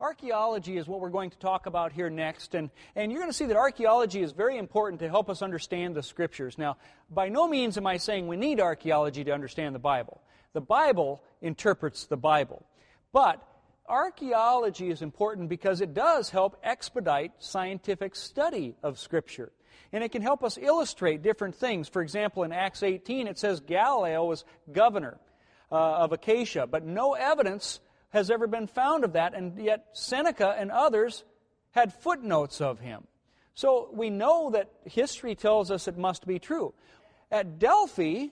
Archaeology is what we're going to talk about here next, and, and you're going to see that archaeology is very important to help us understand the Scriptures. Now, by no means am I saying we need archaeology to understand the Bible. The Bible interprets the Bible. But archaeology is important because it does help expedite scientific study of Scripture. And it can help us illustrate different things. For example, in Acts 18, it says Gallio was governor uh, of Achaia, but no evidence has ever been found of that, and yet Seneca and others had footnotes of him. So we know that history tells us it must be true. At Delphi,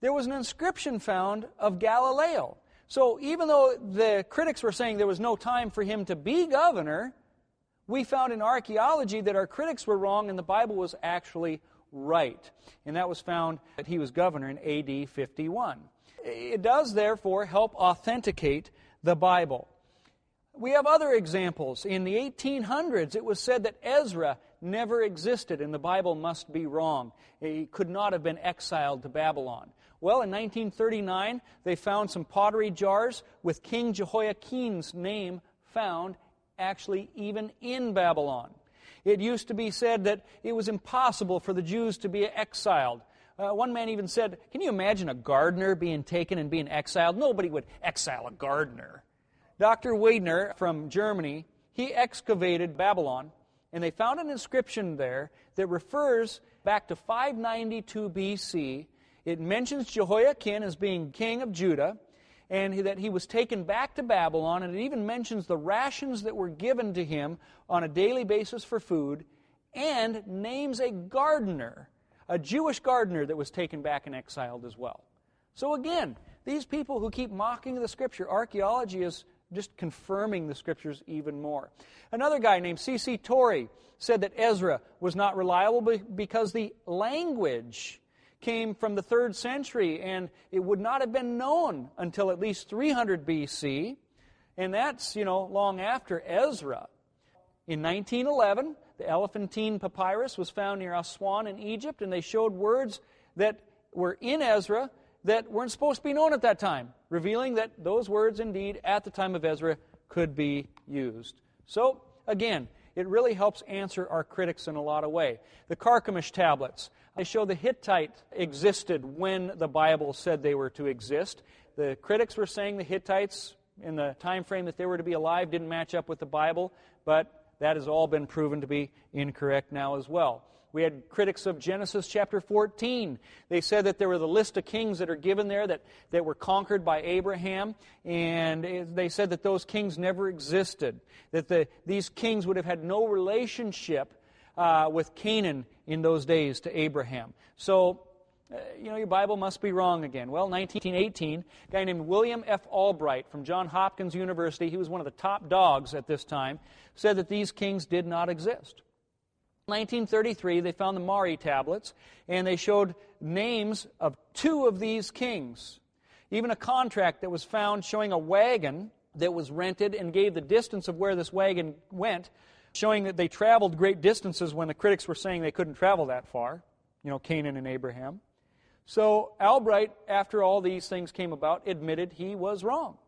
there was an inscription found of Gallio. So even though the critics were saying there was no time for him to be governor, we found in archaeology that our critics were wrong and the Bible was actually right. And that was found that he was governor in AD 51. It does, therefore, help authenticate the Bible. We have other examples. In the 1800s, it was said that Ezra never existed and the Bible must be wrong. He could not have been exiled to Babylon. Well, in 1939, they found some pottery jars with King Jehoiakim's name found actually even in Babylon. It used to be said that it was impossible for the Jews to be exiled. Uh, one man even said, Can you imagine a gardener being taken and being exiled? Nobody would exile a gardener. Dr. Weidner from Germany, he excavated Babylon, and they found an inscription there that refers back to 592 BC. It mentions Jehoiakim as being king of Judah, and that he was taken back to Babylon, and it even mentions the rations that were given to him on a daily basis for food, and names a gardener a Jewish gardener that was taken back and exiled as well. So again, these people who keep mocking the scripture, archaeology is just confirming the scriptures even more. Another guy named C.C. Torrey said that Ezra was not reliable because the language came from the third century and it would not have been known until at least 300 BC. And that's, you know, long after Ezra. In 1911, the Elephantine papyrus was found near Aswan in Egypt, and they showed words that were in Ezra that weren't supposed to be known at that time, revealing that those words indeed at the time of Ezra could be used. So, again, it really helps answer our critics in a lot of way. The Carchemish tablets, they show the Hittite existed when the Bible said they were to exist. The critics were saying the Hittites in the time frame that they were to be alive didn't match up with the Bible, but that has all been proven to be incorrect now as well. We had critics of Genesis chapter 14. They said that there were the list of kings that are given there that, that were conquered by Abraham, and they said that those kings never existed, that the, these kings would have had no relationship uh, with Canaan in those days to Abraham. So uh, you know, your Bible must be wrong again. Well, 1918, a guy named William F. Albright from Johns Hopkins University, he was one of the top dogs at this time, said that these kings did not exist. 1933, they found the Mari tablets, and they showed names of two of these kings. Even a contract that was found showing a wagon that was rented and gave the distance of where this wagon went, showing that they traveled great distances when the critics were saying they couldn't travel that far, you know, Canaan and Abraham. So Albright, after all these things came about, admitted he was wrong.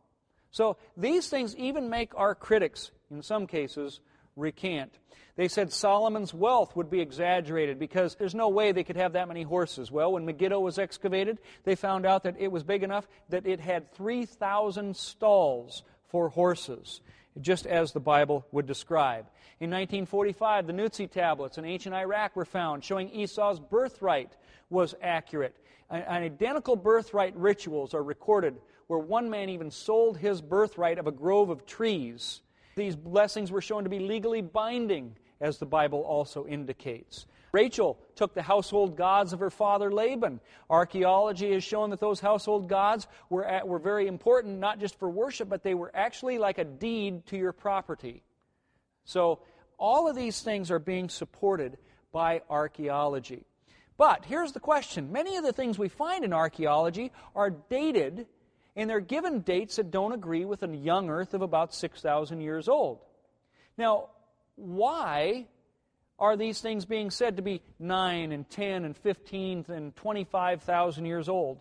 So these things even make our critics, in some cases, recant. They said Solomon's wealth would be exaggerated because there's no way they could have that many horses. Well, when Megiddo was excavated, they found out that it was big enough that it had 3,000 stalls for horses, just as the Bible would describe. In 1945, the Nuzi tablets in ancient Iraq were found showing Esau's birthright was accurate. Identical birthright rituals are recorded where one man even sold his birthright of a grove of trees. These blessings were shown to be legally binding, as the Bible also indicates. Rachel took the household gods of her father Laban. Archaeology has shown that those household gods were, at, were very important, not just for worship, but they were actually like a deed to your property. So, all of these things are being supported by archaeology. But here's the question many of the things we find in archaeology are dated and they're given dates that don't agree with a young Earth of about 6,000 years old. Now, why are these things being said to be 9 and 10 and 15 and 25,000 years old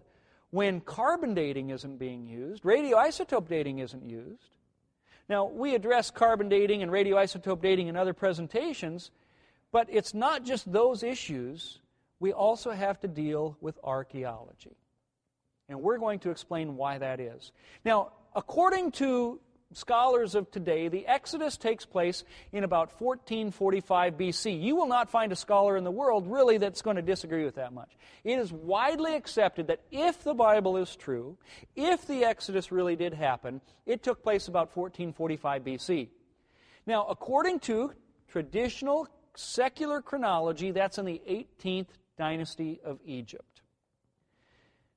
when carbon dating isn't being used, radioisotope dating isn't used? Now, we address carbon dating and radioisotope dating in other presentations, but it's not just those issues. We also have to deal with archaeology. And we're going to explain why that is. Now, according to scholars of today, the Exodus takes place in about 1445 BC. You will not find a scholar in the world really that's going to disagree with that much. It is widely accepted that if the Bible is true, if the Exodus really did happen, it took place about 1445 BC. Now, according to traditional secular chronology, that's in the 18th dynasty of Egypt.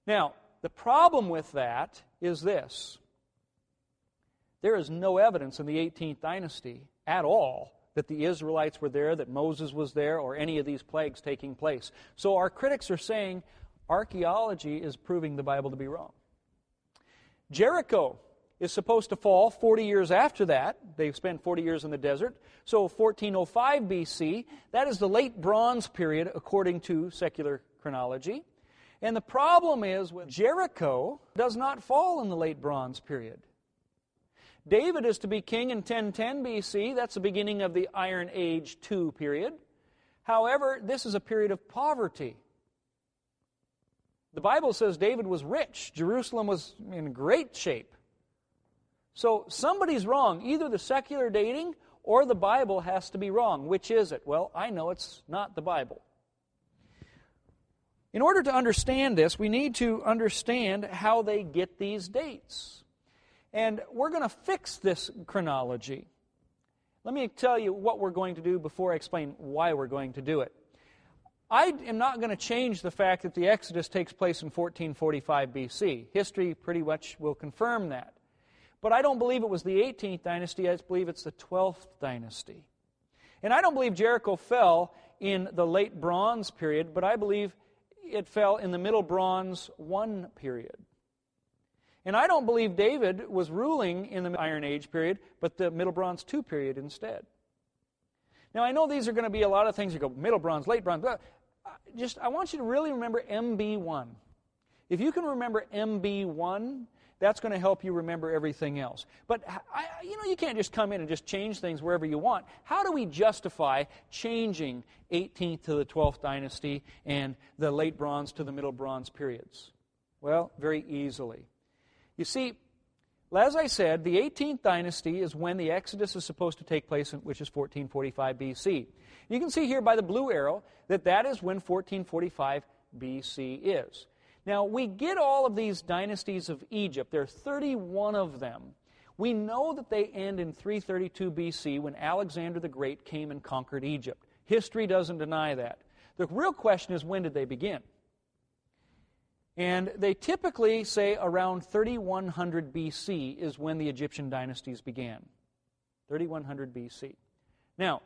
Now, the problem with that is this there is no evidence in the 18th dynasty at all that the Israelites were there, that Moses was there, or any of these plagues taking place. So our critics are saying archaeology is proving the Bible to be wrong. Jericho is supposed to fall 40 years after that. They spent 40 years in the desert. So 1405 BC, that is the late bronze period according to secular chronology. And the problem is with Jericho does not fall in the late bronze period. David is to be king in 1010 BC. That's the beginning of the Iron Age 2 period. However, this is a period of poverty. The Bible says David was rich, Jerusalem was in great shape. So somebody's wrong. Either the secular dating or the Bible has to be wrong. Which is it? Well, I know it's not the Bible. In order to understand this, we need to understand how they get these dates. And we're going to fix this chronology. Let me tell you what we're going to do before I explain why we're going to do it. I am not going to change the fact that the Exodus takes place in 1445 BC. History pretty much will confirm that. But I don't believe it was the 18th dynasty, I believe it's the 12th dynasty. And I don't believe Jericho fell in the late Bronze period, but I believe it fell in the Middle Bronze 1 period. And I don't believe David was ruling in the Iron Age period, but the Middle Bronze 2 period instead. Now, I know these are going to be a lot of things. You go Middle Bronze, Late Bronze. But just, I want you to really remember MB1. If you can remember MB1, that's going to help you remember everything else. But I, you know, you can't just come in and just change things wherever you want. How do we justify changing 18th to the 12th dynasty and the late Bronze to the Middle Bronze periods? Well, very easily. You see, as I said, the 18th dynasty is when the Exodus is supposed to take place, which is 1445 BC. You can see here by the blue arrow that that is when 1445 BC is. Now, we get all of these dynasties of Egypt. There are 31 of them. We know that they end in 332 BC when Alexander the Great came and conquered Egypt. History doesn't deny that. The real question is when did they begin? And they typically say around 3100 BC is when the Egyptian dynasties began. 3100 BC. Now,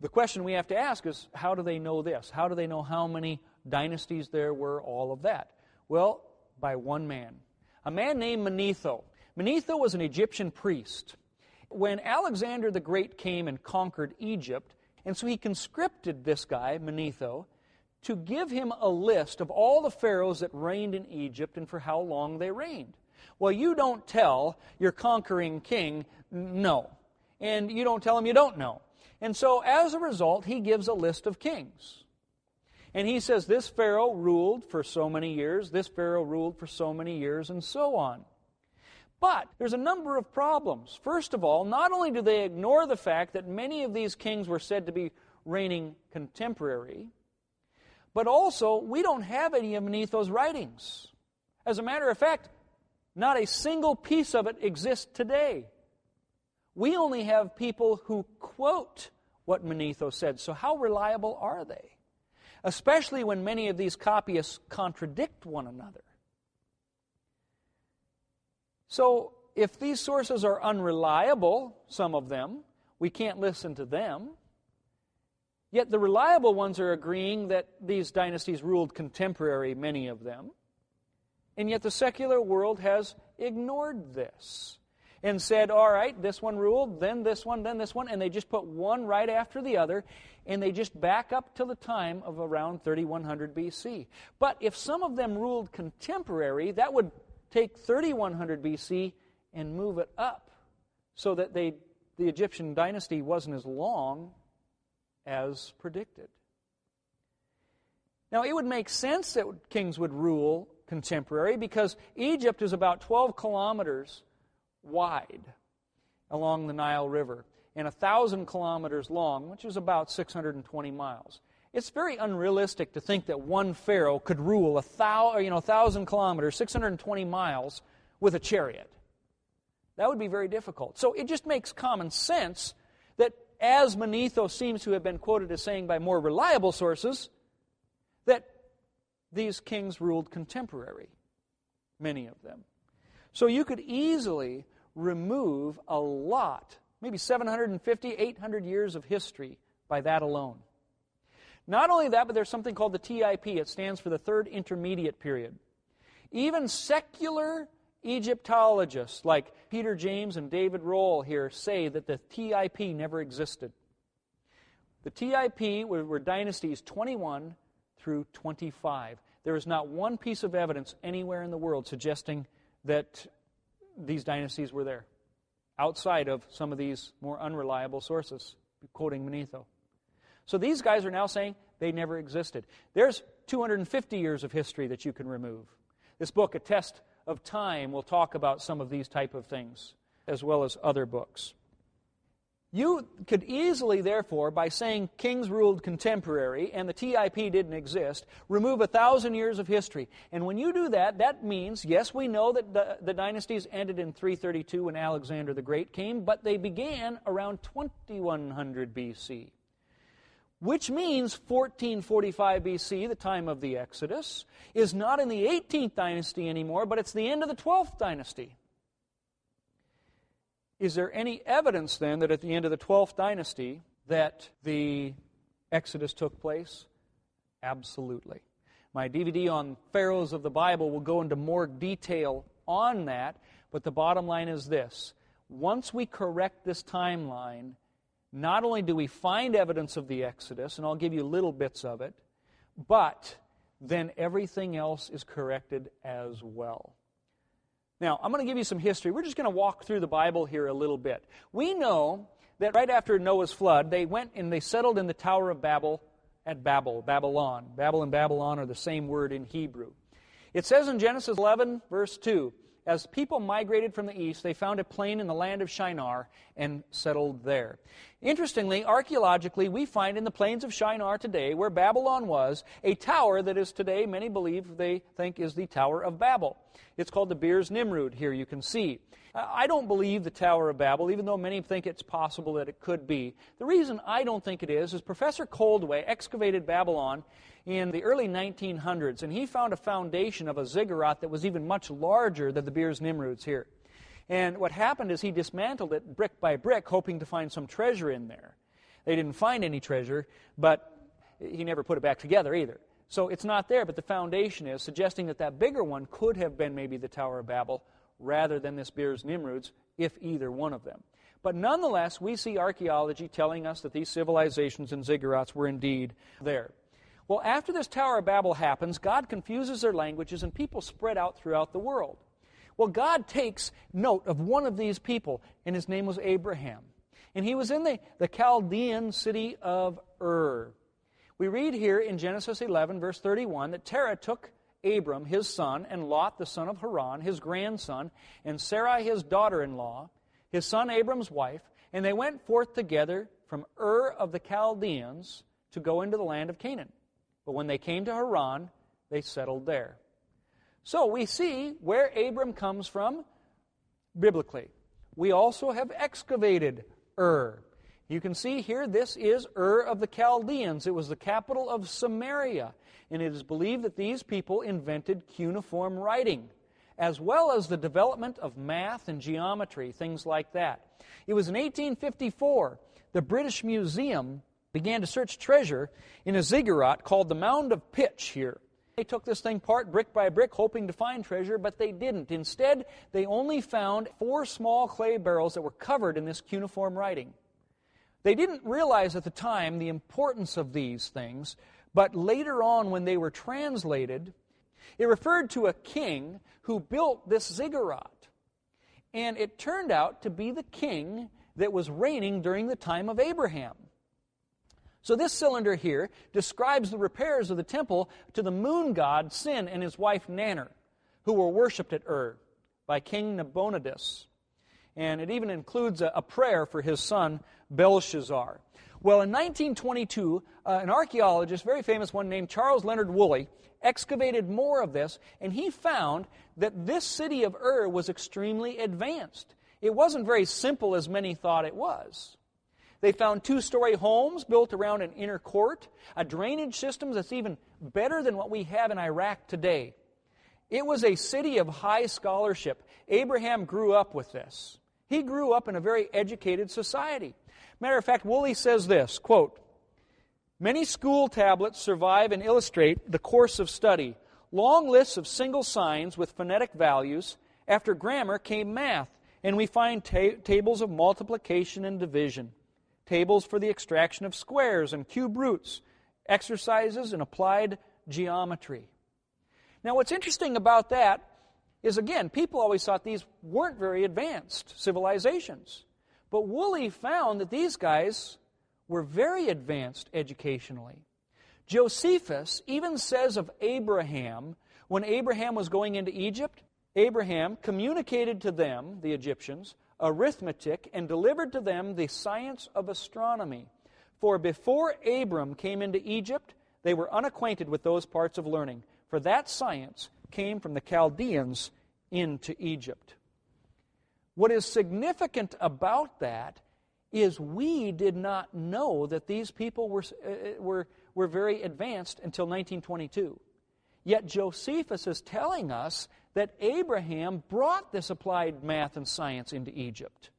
the question we have to ask is how do they know this? How do they know how many dynasties there were, all of that? Well, by one man. A man named Manetho. Manetho was an Egyptian priest. When Alexander the Great came and conquered Egypt, and so he conscripted this guy, Manetho, to give him a list of all the pharaohs that reigned in Egypt and for how long they reigned. Well, you don't tell your conquering king no. And you don't tell him you don't know. And so, as a result, he gives a list of kings. And he says, This Pharaoh ruled for so many years, this Pharaoh ruled for so many years, and so on. But there's a number of problems. First of all, not only do they ignore the fact that many of these kings were said to be reigning contemporary, but also, we don't have any of Manetho's writings. As a matter of fact, not a single piece of it exists today. We only have people who quote what Manetho said. So, how reliable are they? Especially when many of these copyists contradict one another. So, if these sources are unreliable, some of them, we can't listen to them. Yet the reliable ones are agreeing that these dynasties ruled contemporary, many of them. And yet the secular world has ignored this and said, all right, this one ruled, then this one, then this one, and they just put one right after the other, and they just back up to the time of around 3100 BC. But if some of them ruled contemporary, that would take 3100 BC and move it up so that they, the Egyptian dynasty wasn't as long as predicted. Now, it would make sense that kings would rule contemporary because Egypt is about 12 kilometers wide along the Nile River and 1,000 kilometers long, which is about 620 miles. It's very unrealistic to think that one pharaoh could rule a thousand, you know, thousand kilometers, 620 miles, with a chariot. That would be very difficult. So it just makes common sense that, as Manetho seems to have been quoted as saying by more reliable sources, that these kings ruled contemporary, many of them. So you could easily remove a lot, maybe 750, 800 years of history by that alone. Not only that, but there's something called the TIP. It stands for the Third Intermediate Period. Even secular Egyptologists like Peter James and David Rohl here say that the TIP never existed. The TIP were, were dynasties 21 through 25. There is not one piece of evidence anywhere in the world suggesting that these dynasties were there, outside of some of these more unreliable sources, quoting Manetho. So these guys are now saying they never existed. There's 250 years of history that you can remove. This book, A Test of Time, will talk about some of these type of things, as well as other books. You could easily, therefore, by saying kings ruled contemporary and the TIP didn't exist, remove a thousand years of history. And when you do that, that means, yes, we know that the, the, dynasties ended in 332 when Alexander the Great came, but they began around 2100 BC which means 1445 BC, the time of the Exodus, is not in the 18th dynasty anymore, but it's the end of the 12th dynasty. Is there any evidence then that at the end of the 12th dynasty that the Exodus took place? Absolutely. My DVD on pharaohs of the Bible will go into more detail on that, but the bottom line is this. Once we correct this timeline, not only do we find evidence of the Exodus, and I'll give you little bits of it, but then everything else is corrected as well. Now, I'm going to give you some history. We're just going to walk through the Bible here a little bit. We know that right after Noah's flood, they went and they settled in the Tower of Babel at Babel, Babylon. Babel and Babylon are the same word in Hebrew. It says in Genesis 11, verse 2 as people migrated from the east, they found a plain in the land of Shinar and settled there. Interestingly, archaeologically, we find in the plains of Shinar today, where Babylon was, a tower that is today, many believe, they think, is the Tower of Babel. It's called the Birs Nimrud, here you can see. I don't believe the Tower of Babel, even though many think it's possible that it could be. The reason I don't think it is is Professor Koldewey excavated Babylon in the early 1900s, and he found a foundation of a ziggurat that was even much larger than the Birs Nimrods here. And what happened is he dismantled it brick by brick, hoping to find some treasure in there. They didn't find any treasure, but he never put it back together either. So it's not there, but the foundation is, suggesting that that bigger one could have been maybe the Tower of Babel rather than this Birs Nimrods, if either one of them. But nonetheless, we see archaeology telling us that these civilizations and ziggurats were indeed there. Well, after this Tower of Babel happens, God confuses their languages and people spread out throughout the world. Well, God takes note of one of these people, and his name was Abraham. And he was in the, the Chaldean city of Ur. We read here in Genesis 11, verse 31, that Terah took Abram, his son, and Lot, the son of Haran, his grandson, and Sarai, his daughter in law, his son Abram's wife, and they went forth together from Ur of the Chaldeans to go into the land of Canaan. But when they came to Haran, they settled there. So we see where Abram comes from biblically. We also have excavated Ur. You can see here, this is Ur of the Chaldeans. It was the capital of Sumeria. And it is believed that these people invented cuneiform writing, as well as the development of math and geometry, things like that. It was in 1854 the British Museum began to search treasure in a ziggurat called the Mound of Pitch here. They took this thing part brick by brick, hoping to find treasure, but they didn't. Instead, they only found four small clay barrels that were covered in this cuneiform writing. They didn't realize at the time the importance of these things, but later on, when they were translated, it referred to a king who built this ziggurat. and it turned out to be the king that was reigning during the time of Abraham. So, this cylinder here describes the repairs of the temple to the moon god Sin and his wife Nanner, who were worshipped at Ur by King Nabonidus. And it even includes a, prayer for his son Belshazzar. Well, in 1922, uh, an archaeologist, very famous one named Charles Leonard Woolley, excavated more of this, and he found that this city of Ur was extremely advanced. It wasn't very simple as many thought it was. They found two story homes built around an inner court, a drainage system that's even better than what we have in Iraq today. It was a city of high scholarship. Abraham grew up with this. He grew up in a very educated society. Matter of fact, Woolley says this quote, Many school tablets survive and illustrate the course of study. Long lists of single signs with phonetic values. After grammar came math, and we find ta- tables of multiplication and division, tables for the extraction of squares and cube roots, exercises in applied geometry. Now, what's interesting about that is, again, people always thought these weren't very advanced civilizations. But Woolley found that these guys were very advanced educationally. Josephus even says of Abraham, when Abraham was going into Egypt, Abraham communicated to them, the Egyptians, arithmetic and delivered to them the science of astronomy. For before Abram came into Egypt, they were unacquainted with those parts of learning, for that science came from the Chaldeans into Egypt. What is significant about that is we did not know that these people were, uh, were, were very advanced until 1922. Yet Josephus is telling us that Abraham brought this applied math and science into Egypt,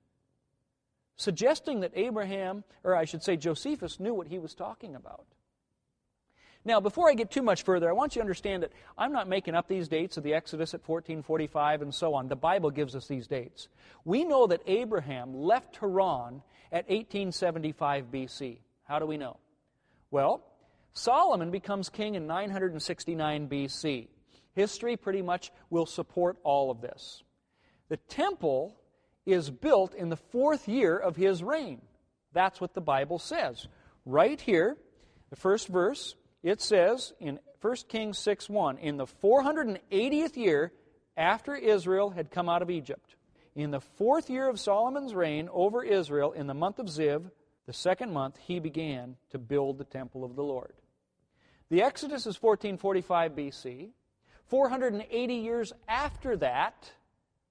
suggesting that Abraham, or I should say Josephus, knew what he was talking about. Now, before I get too much further, I want you to understand that I'm not making up these dates of the Exodus at 1445 and so on. The Bible gives us these dates. We know that Abraham left Haran at 1875 BC. How do we know? Well, Solomon becomes king in 969 BC. History pretty much will support all of this. The temple is built in the fourth year of his reign. That's what the Bible says. Right here, the first verse, it says in 1 Kings 6 1, in the 480th year after Israel had come out of Egypt, in the fourth year of Solomon's reign over Israel, in the month of Ziv, the second month, he began to build the temple of the Lord. The Exodus is 1445 BC. 480 years after that,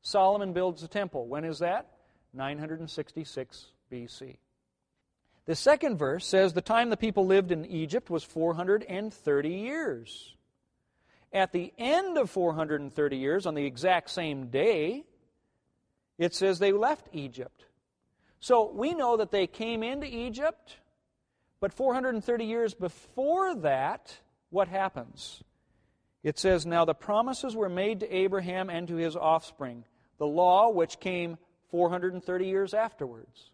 Solomon builds the temple. When is that? 966 BC. The second verse says the time the people lived in Egypt was 430 years. At the end of 430 years, on the exact same day, it says they left Egypt. So we know that they came into Egypt, but 430 years before that, what happens? It says, Now the promises were made to Abraham and to his offspring, the law which came 430 years afterwards.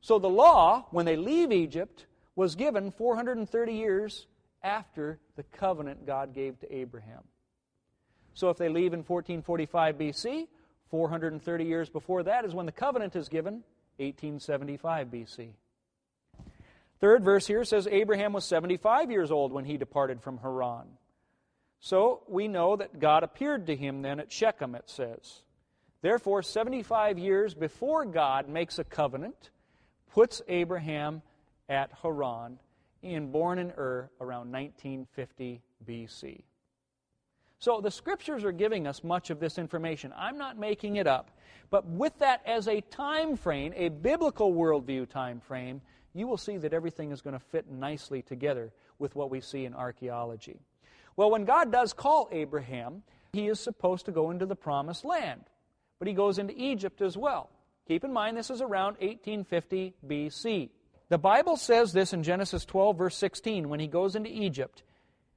So the law, when they leave Egypt, was given 430 years after the covenant God gave to Abraham. So if they leave in 1445 BC, 430 years before that is when the covenant is given, 1875 BC. Third verse here says Abraham was 75 years old when he departed from Haran. So we know that God appeared to him then at Shechem, it says. Therefore, 75 years before God makes a covenant, puts Abraham at Haran, and born in Ur around 1950 BC. So the scriptures are giving us much of this information. I'm not making it up. But with that as a time frame, a biblical worldview time frame, you will see that everything is going to fit nicely together with what we see in archaeology. Well, when God does call Abraham, he is supposed to go into the promised land. But he goes into Egypt as well. Keep in mind, this is around 1850 BC. The Bible says this in Genesis 12, verse 16, when he goes into Egypt.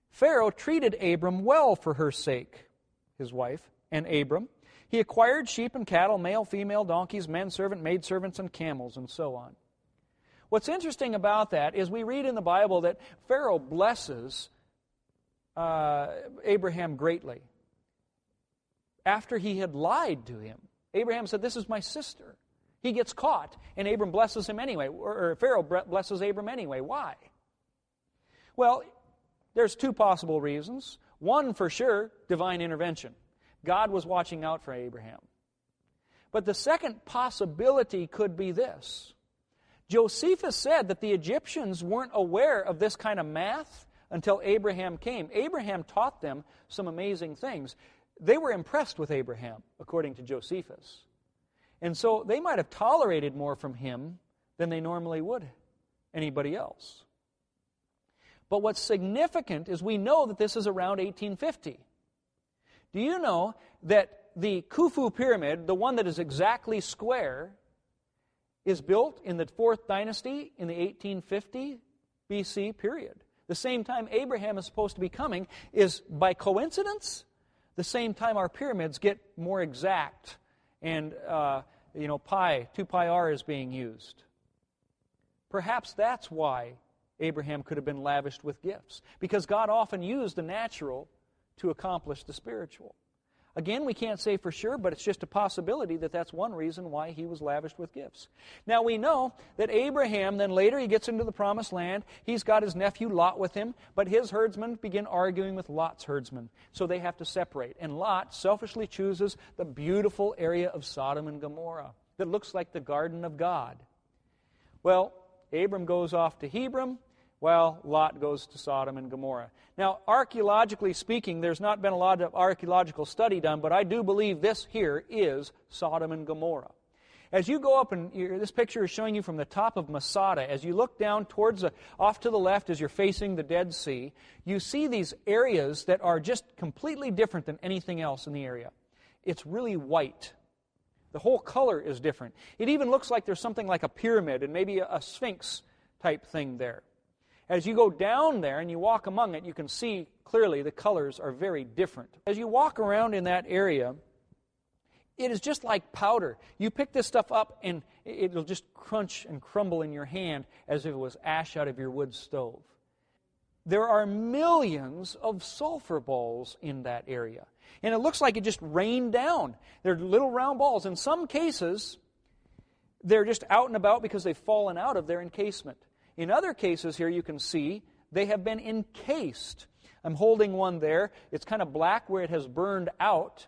Pharaoh treated Abram well for her sake, his wife, and Abram. He acquired sheep and cattle, male, female, donkeys, men servant, maid servants, and camels, and so on. What's interesting about that is we read in the Bible that Pharaoh blesses uh, Abraham greatly after he had lied to him. Abraham said, This is my sister. He gets caught, and Abram blesses him anyway, or, Pharaoh blesses Abram anyway. Why? Well, there's two possible reasons. One, for sure, divine intervention. God was watching out for Abraham. But the second possibility could be this Josephus said that the Egyptians weren't aware of this kind of math until Abraham came. Abraham taught them some amazing things. They were impressed with Abraham, according to Josephus. And so they might have tolerated more from him than they normally would anybody else. But what's significant is we know that this is around 1850. Do you know that the Khufu pyramid, the one that is exactly square, is built in the fourth dynasty in the 1850 BC period? The same time Abraham is supposed to be coming is by coincidence the same time our pyramids get more exact and uh, you know pi 2 pi r is being used perhaps that's why Abraham could have been lavished with gifts. Because God often used the natural to accomplish the spiritual. Again, we can't say for sure, but it's just a possibility that that's one reason why he was lavished with gifts. Now, we know that Abraham, then later he gets into the promised land. He's got his nephew Lot with him, but his herdsmen begin arguing with Lot's herdsmen. So they have to separate. And Lot selfishly chooses the beautiful area of Sodom and Gomorrah that looks like the garden of God. Well, Abram goes off to Hebron while Lot goes to Sodom and Gomorrah. Now, archaeologically speaking, there's not been a lot of archaeological study done, but I do believe this here is Sodom and Gomorrah. As you go up, and this picture is showing you from the top of Masada, as you look down towards the, off to the left as you're facing the Dead Sea, you see these areas that are just completely different than anything else in the area. It's really white. The whole color is different. It even looks like there's something like a pyramid and maybe a, a sphinx type thing there. As you go down there and you walk among it, you can see clearly the colors are very different. As you walk around in that area, it is just like powder. You pick this stuff up and it'll just crunch and crumble in your hand as if it was ash out of your wood stove. There are millions of sulfur balls in that area. And it looks like it just rained down. They're little round balls. In some cases, they're just out and about because they've fallen out of their encasement. In other cases, here you can see they have been encased. I'm holding one there. It's kind of black where it has burned out.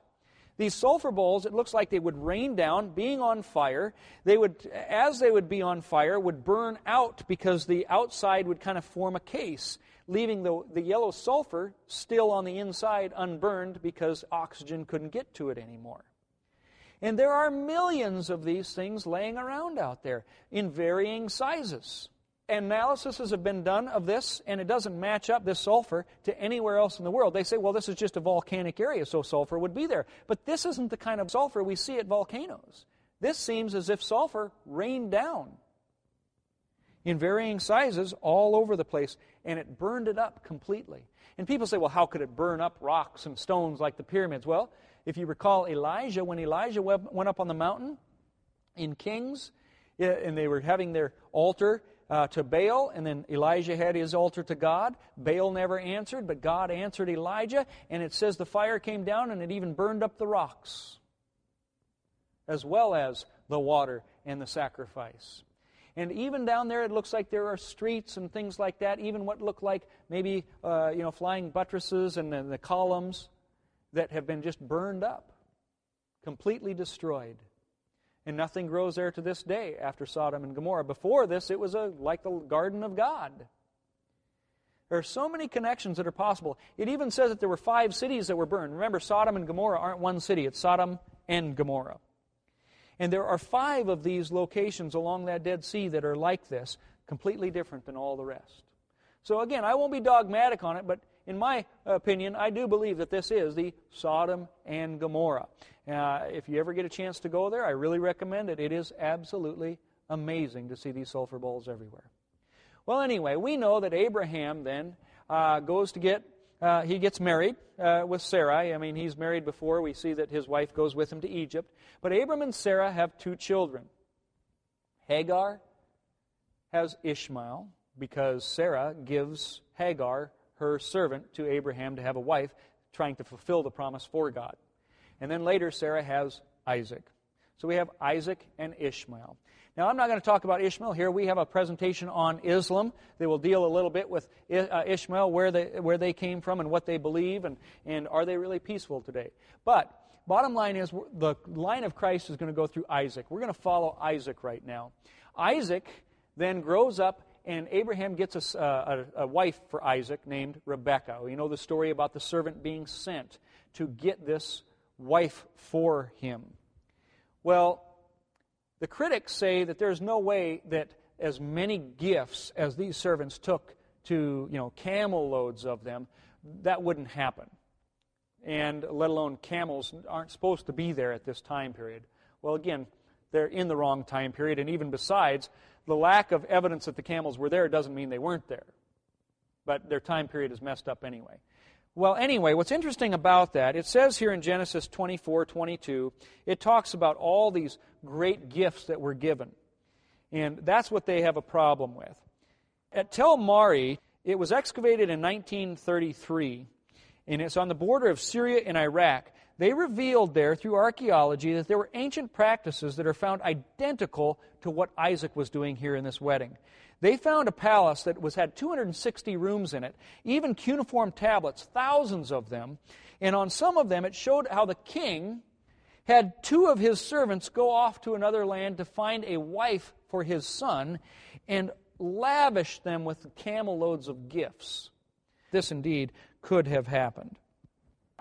These sulfur bowls, it looks like they would rain down, being on fire. They would, as they would be on fire, would burn out because the outside would kind of form a case, leaving the, the yellow sulfur still on the inside unburned because oxygen couldn't get to it anymore. And there are millions of these things laying around out there in varying sizes analysis have been done of this, and it doesn't match up this sulfur to anywhere else in the world. They say, well, this is just a volcanic area, so sulfur would be there. But this isn't the kind of sulfur we see at volcanoes. This seems as if sulfur rained down in varying sizes all over the place, and it burned it up completely. And people say, well, how could it burn up rocks and stones like the pyramids? Well, if you recall Elijah, when Elijah went up on the mountain in Kings, and they were having their altar, uh, to Baal, and then Elijah had his altar to God. Baal never answered, but God answered Elijah, and it says the fire came down and it even burned up the rocks, as well as the water and the sacrifice. And even down there, it looks like there are streets and things like that, even what look like maybe uh, you know flying buttresses and the columns that have been just burned up, completely destroyed. And nothing grows there to this day after Sodom and Gomorrah. Before this, it was a, like the garden of God. There are so many connections that are possible. It even says that there were five cities that were burned. Remember, Sodom and Gomorrah aren't one city, it's Sodom and Gomorrah. And there are five of these locations along that Dead Sea that are like this, completely different than all the rest. So, again, I won't be dogmatic on it, but in my opinion, I do believe that this is the Sodom and Gomorrah. Uh, if you ever get a chance to go there, I really recommend it. It is absolutely amazing to see these sulfur bowls everywhere. Well, anyway, we know that Abraham then uh, goes to get, uh, he gets married uh, with Sarai. I mean, he's married before. We see that his wife goes with him to Egypt. But Abram and Sarah have two children. Hagar has Ishmael because Sarah gives Hagar her servant to Abraham to have a wife, trying to fulfill the promise for God. And then later, Sarah has Isaac. So we have Isaac and Ishmael. Now, I'm not going to talk about Ishmael here. We have a presentation on Islam. They will deal a little bit with uh, Ishmael, where they, where they came from and what they believe, and, and are they really peaceful today. But bottom line is the line of Christ is going to go through Isaac. We're going to follow Isaac right now. Isaac then grows up, and Abraham gets a, uh, a, a wife for Isaac named Rebekah. You know the story about the servant being sent to get this wife for him. Well, the critics say that there's no way that as many gifts as these servants took to, you know, camel loads of them, that wouldn't happen. And let alone camels aren't supposed to be there at this time period. Well, again, they're in the wrong time period, and even besides, the lack of evidence that the camels were there doesn't mean they weren't there. But their time period is messed up anyway. Well, anyway, what's interesting about that, it says here in Genesis 24 22, it talks about all these great gifts that were given. And that's what they have a problem with. At Tel Mari, it was excavated in 1933, and it's on the border of Syria and Iraq. They revealed there through archaeology that there were ancient practices that are found identical to what Isaac was doing here in this wedding. They found a palace that was had 260 rooms in it, even cuneiform tablets, thousands of them. And on some of them, it showed how the king had two of his servants go off to another land to find a wife for his son and lavish them with camel loads of gifts. This indeed could have happened.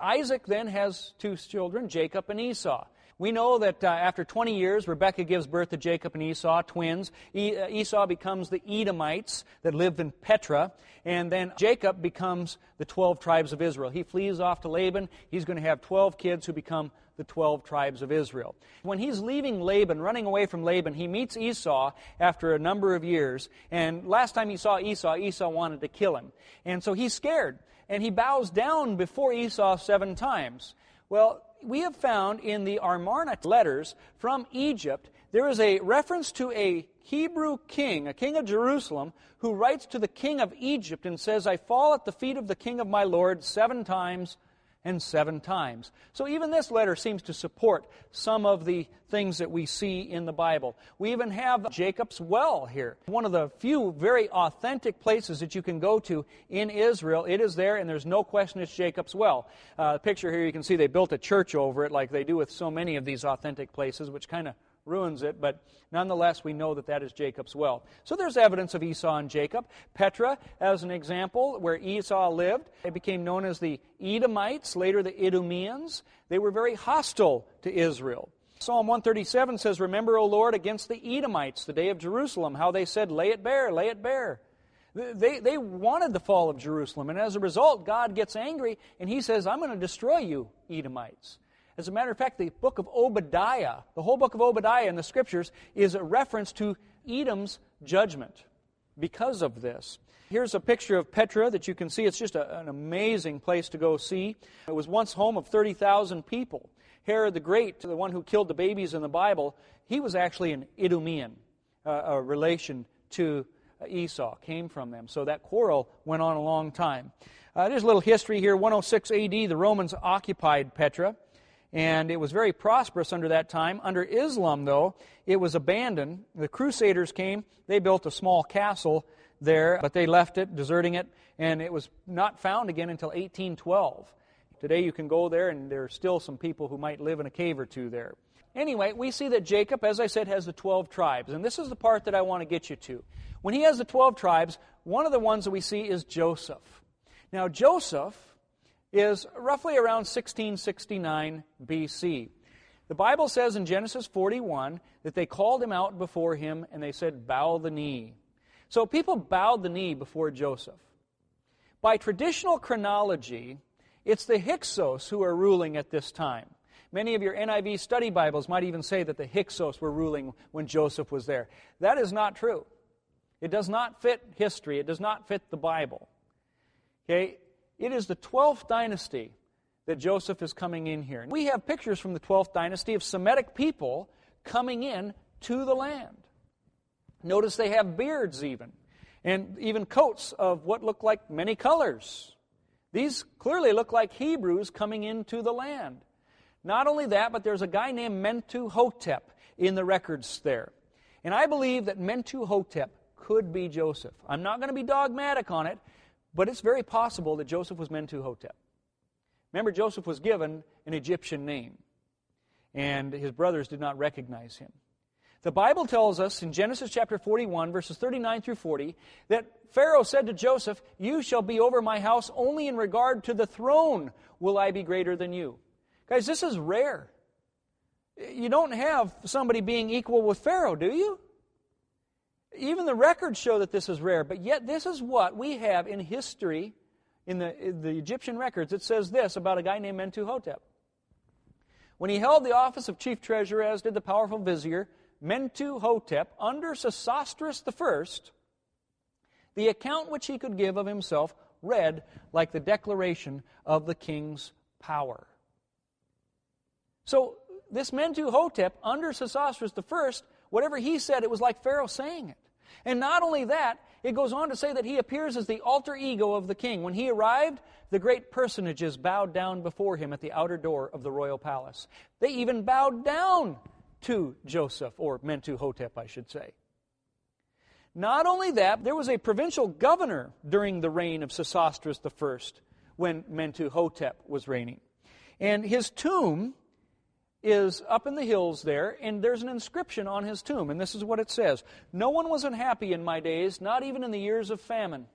Isaac then has two children, Jacob and Esau. We know that uh, after 20 years, Rebekah gives birth to Jacob and Esau, twins. E- uh, Esau becomes the Edomites that lived in Petra, and then Jacob becomes the 12 tribes of Israel. He flees off to Laban. He's going to have 12 kids who become the 12 tribes of Israel. When he's leaving Laban, running away from Laban, he meets Esau after a number of years. And last time he saw Esau, Esau wanted to kill him. And so he's scared. And he bows down before Esau seven times. Well, we have found in the Amarna letters from Egypt, there is a reference to a Hebrew king, a king of Jerusalem, who writes to the king of Egypt and says, I fall at the feet of the king of my Lord seven times and seven times. So even this letter seems to support some of the things that we see in the Bible. We even have Jacob's well here. One of the few very authentic places that you can go to in Israel. It is there, and there's no question it's Jacob's well. Uh, the picture here you can see they built a church over it like they do with so many of these authentic places, which kind of ruins it, but nonetheless, we know that that is Jacob's well. So there's evidence of Esau and Jacob. Petra, as an example, where Esau lived, it became known as the Edomites, later the Idumeans. They were very hostile to Israel. Psalm 137 says, Remember, O Lord, against the Edomites, the day of Jerusalem, how they said, Lay it bare, lay it bare. They, they wanted the fall of Jerusalem, and as a result, God gets angry and he says, I'm going to destroy you, Edomites. As a matter of fact, the book of Obadiah, the whole book of Obadiah in the scriptures, is a reference to Edom's judgment because of this. Here's a picture of Petra that you can see. It's just a, an amazing place to go see. It was once home of 30,000 people. Herod the Great, the one who killed the babies in the Bible, he was actually an Idumean, uh, a relation to Esau, came from them. So that quarrel went on a long time. Uh, there's a little history here. 106 AD, the Romans occupied Petra and it was very prosperous under that time. Under Islam, though, it was abandoned. The Crusaders came, they built a small castle there, but they left it, deserting it, and it was not found again until 1812. Today you can go there, and there are still some people who might live in a cave or two there. Anyway, we see that Jacob, as I said, has the 12 tribes, and this is the part that I want to get you to. When he has the 12 tribes, one of the ones that we see is Joseph. Now, Joseph is roughly around 1669 BC. The Bible says in Genesis 41 that they called him out before him and they said, Bow the knee. So people bowed the knee before Joseph. By traditional chronology, it's the Hyksos who are ruling at this time. Many of your NIV study Bibles might even say that the Hyksos were ruling when Joseph was there. That is not true. It does not fit history, it does not fit the Bible. Okay? It is the 12th dynasty that Joseph is coming in here. We have pictures from the 12th dynasty of Semitic people coming in to the land. Notice they have beards even, and even coats of what look like many colors. These clearly look like Hebrews coming into the land. Not only that, but there's a guy named Mentuhotep in the records there. And I believe that Mentuhotep could be Joseph. I'm not going to be dogmatic on it, but it's very possible that Joseph was Mentuhotep. Remember, Joseph was given an Egyptian name, and his brothers did not recognize him. The Bible tells us in Genesis chapter 41, verses 39 through 40, that Pharaoh said to Joseph, You shall be over my house only in regard to the throne will I be greater than you. Guys, this is rare. You don't have somebody being equal with Pharaoh, do you? Even the records show that this is rare, but yet this is what we have in history, in the, in the Egyptian records. It says this about a guy named Mentuhotep. When he held the office of chief treasurer, as did the powerful vizier, Mentuhotep, under Sesostris I, the account which he could give of himself read like the declaration of the king's power. So, this Mentuhotep, under Sesostris I, whatever he said, it was like Pharaoh saying it. And not only that, it goes on to say that he appears as the alter ego of the king. When he arrived, the great personages bowed down before him at the outer door of the royal palace. They even bowed down to Joseph, or Mentuhotep, I should say. Not only that, there was a provincial governor during the reign of Sesostris I when Mentuhotep was reigning. And his tomb is up in the hills there, and there's an inscription on his tomb, and this is what it says No one was unhappy in my days, not even in the years of famine.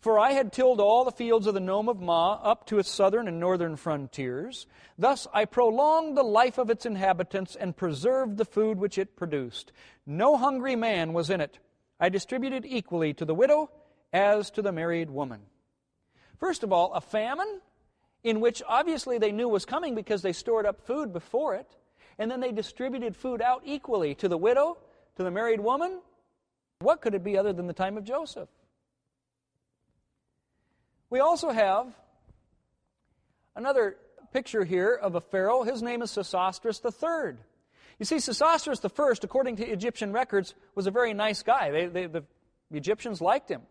For I had tilled all the fields of the nome of Ma up to its southern and northern frontiers. Thus I prolonged the life of its inhabitants and preserved the food which it produced. No hungry man was in it. I distributed equally to the widow as to the married woman. First of all, a famine in which obviously they knew was coming because they stored up food before it, and then they distributed food out equally to the widow, to the married woman. What could it be other than the time of Joseph? We also have another picture here of a pharaoh. His name is Sesostris III. You see, Sesostris I, according to Egyptian records, was a very nice guy. They, they, the Egyptians liked him.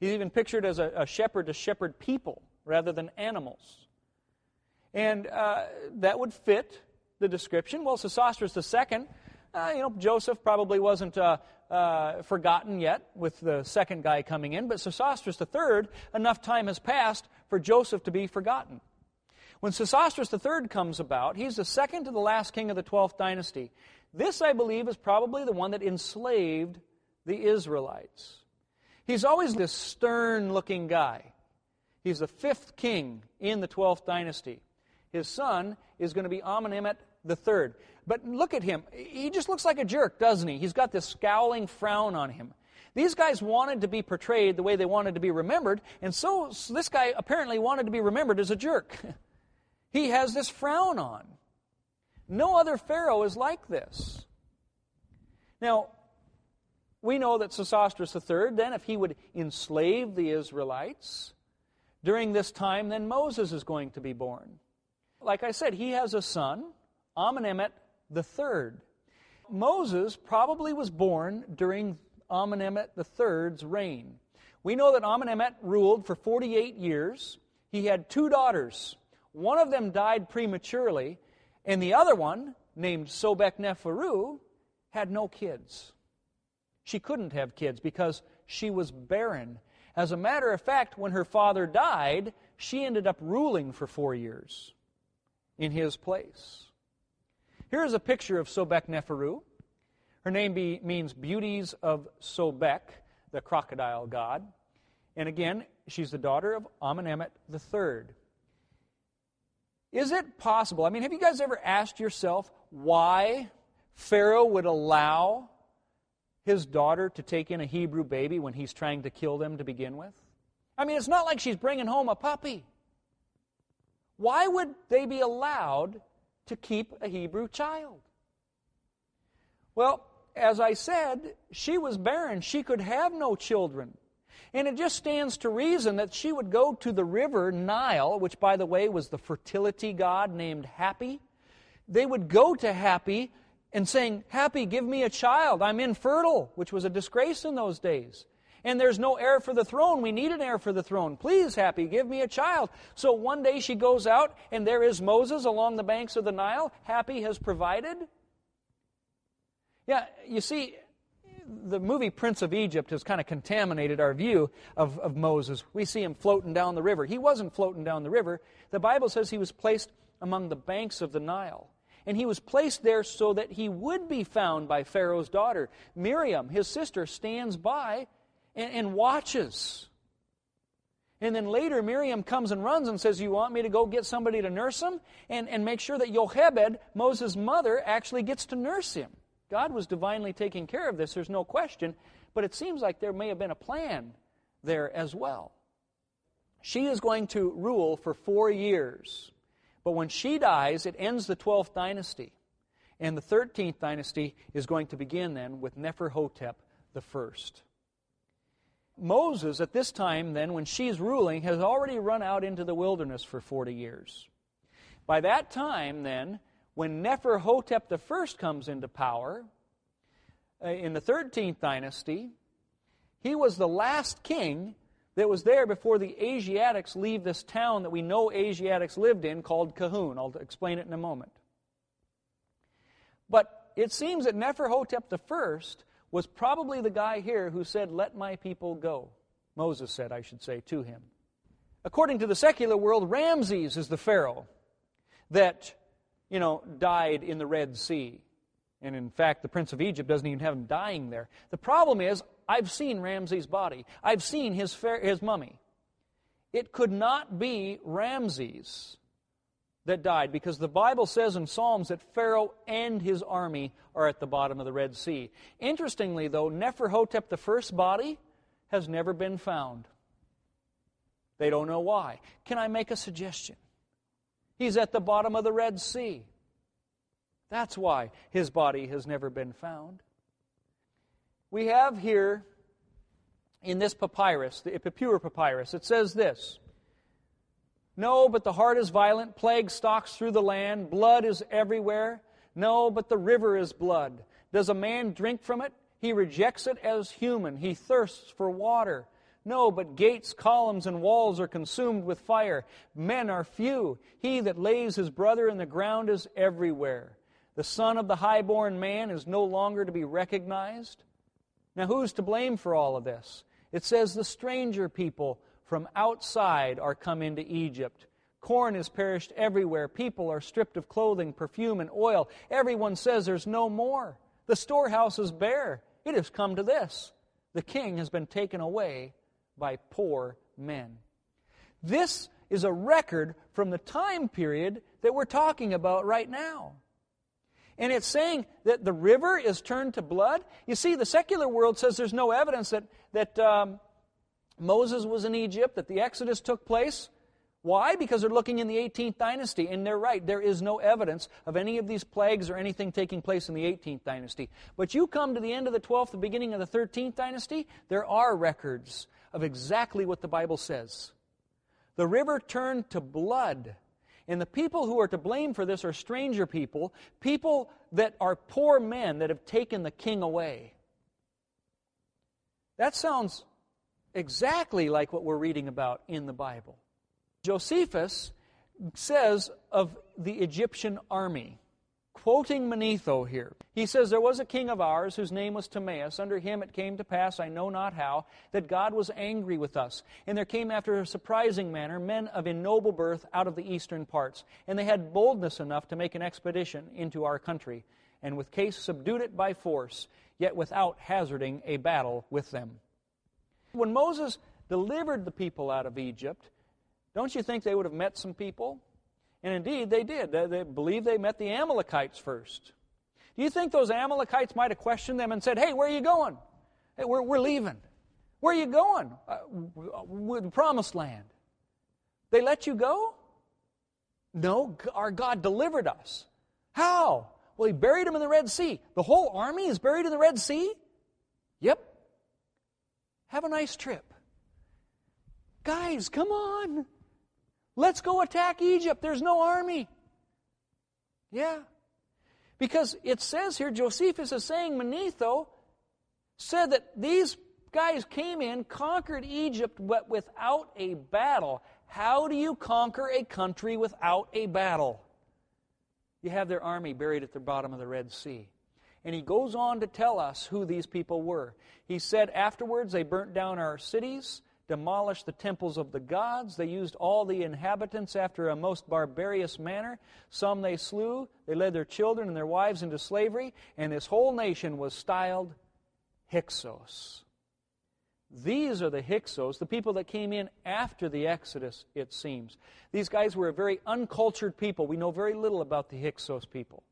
He's even pictured as a, a shepherd to shepherd people rather than animals. And uh, that would fit the description. Well, Sesostris II, uh, you know, Joseph probably wasn't uh, uh, forgotten yet with the second guy coming in, but Sesostris III, enough time has passed for Joseph to be forgotten. When Sesostris III comes about, he's the second to the last king of the 12th dynasty. This, I believe, is probably the one that enslaved the Israelites. He's always this stern looking guy. He's the fifth king in the 12th dynasty. His son is going to be Amenemhet III. But look at him. He just looks like a jerk, doesn't he? He's got this scowling frown on him. These guys wanted to be portrayed the way they wanted to be remembered, and so, so this guy apparently wanted to be remembered as a jerk. he has this frown on. No other Pharaoh is like this. Now, we know that Sesostris III, then, if he would enslave the Israelites, during this time, then Moses is going to be born. Like I said, he has a son, Amenemhet III. Moses probably was born during Amenemhet III's reign. We know that Amenemhet ruled for 48 years. He had two daughters. One of them died prematurely, and the other one, named Sobek Neferu, had no kids. She couldn't have kids because she was barren. As a matter of fact, when her father died, she ended up ruling for four years in his place. Here is a picture of Sobek Neferu. Her name be, means beauties of Sobek, the crocodile god. And again, she's the daughter of Amenemhet III. Is it possible? I mean, have you guys ever asked yourself why Pharaoh would allow his daughter to take in a Hebrew baby when he's trying to kill them to begin with? I mean, it's not like she's bringing home a puppy. Why would they be allowed to keep a Hebrew child? Well, as I said, she was barren. She could have no children. And it just stands to reason that she would go to the river Nile, which, by the way, was the fertility god named Hapi. They would go to Hapi and saying, Hapi, give me a child. I'm infertile, which was a disgrace in those days. And there's no heir for the throne. We need an heir for the throne. Please, Hapi, give me a child. So one day she goes out, and there is Moses along the banks of the Nile. Hapi has provided. Yeah, you see, the movie Prince of Egypt has kind of contaminated our view of, of Moses. We see him floating down the river. He wasn't floating down the river. The Bible says he was placed among the banks of the Nile. And he was placed there so that he would be found by Pharaoh's daughter. Miriam, his sister, stands by and, and watches. And then later, Miriam comes and runs and says, You want me to go get somebody to nurse him? And, and make sure that Yochebed, Moses' mother, actually gets to nurse him. God was divinely taking care of this, there's no question. But it seems like there may have been a plan there as well. She is going to rule for four years. But when she dies, it ends the 12th dynasty. And the 13th dynasty is going to begin then with Neferhotep the first. Moses, at this time, then, when she's ruling, has already run out into the wilderness for 40 years. By that time, then, when Neferhotep I comes into power, uh, in the 13th dynasty, he was the last king that was there before the Asiatics leave this town that we know Asiatics lived in called Kahun. I'll explain it in a moment. But it seems that Neferhotep I was probably the guy here who said, Let my people go. Moses said, I should say, to him. According to the secular world, Ramses is the Pharaoh that, you know, died in the Red Sea. And in fact, the Prince of Egypt doesn't even have him dying there. The problem is, I've seen Ramses' body, I've seen his, his mummy. It could not be Ramses that died because the Bible says in Psalms that Pharaoh and his army are at the bottom of the Red Sea. Interestingly, though, Neferhotep I's body has never been found. They don't know why. Can I make a suggestion? He's at the bottom of the Red Sea. That's why his body has never been found we have here in this papyrus, the Ipuwer papyrus, it says this No, but the heart is violent, plague stalks through the land, blood is everywhere. No, but the river is blood. Does a man drink from it? He rejects it as human. He thirsts for water. No, but gates, columns, and walls are consumed with fire. Men are few. He that lays his brother in the ground is everywhere. The son of the highborn man is no longer to be recognized. Now, who's to blame for all of this? It says the stranger people from outside are come into Egypt. Corn has perished everywhere. People are stripped of clothing, perfume, and oil. Everyone says there's no more. The storehouse is bare. It has come to this. The king has been taken away by poor men. This is a record from the time period that we're talking about right now. And it's saying that the river is turned to blood. You see, the secular world says there's no evidence that, that um, Moses was in Egypt, that the Exodus took place. Why? Because they're looking in the 18th dynasty, and they're right. There is no evidence of any of these plagues or anything taking place in the 18th dynasty. But you come to the end of the 12th, the beginning of the 13th dynasty, there are records of exactly what the Bible says. The river turned to blood and the people who are to blame for this are stranger people, people that are poor men that have taken the king away. That sounds exactly like what we're reading about in the Bible. Josephus says of the Egyptian army, quoting Manetho here. He says, There was a king of ours whose name was Timaeus. Under him it came to pass, I know not how, that God was angry with us. And there came after a surprising manner men of ignoble birth out of the eastern parts. And they had boldness enough to make an expedition into our country, and with case subdued it by force, yet without hazarding a battle with them. When Moses delivered the people out of Egypt, don't you think they would have met some people? And indeed, they did. They, they believe they met the Amalekites first. Do you think those Amalekites might have questioned them and said, Hey, where are you going? Hey, we're, we're leaving. Where are you going? Uh, the promised land. They let you go? No, our God delivered us. How? Well, He buried them in the Red Sea. The whole army is buried in the Red Sea? Yep. Have a nice trip. Guys, come on. Let's go attack Egypt. There's no army. Yeah. Because it says here, Josephus is saying Manetho said that these guys came in, conquered Egypt, but without a battle. How do you conquer a country without a battle? You have their army buried at the bottom of the Red Sea. And he goes on to tell us who these people were. He said, Afterwards, they burnt down our cities, demolished the temples of the gods. They used all the inhabitants after a most barbarous manner. Some they slew. They led their children and their wives into slavery. And this whole nation was styled Hyksos. These are the Hyksos, the people that came in after the Exodus, it seems. These guys were a very uncultured people. We know very little about the Hyksos people.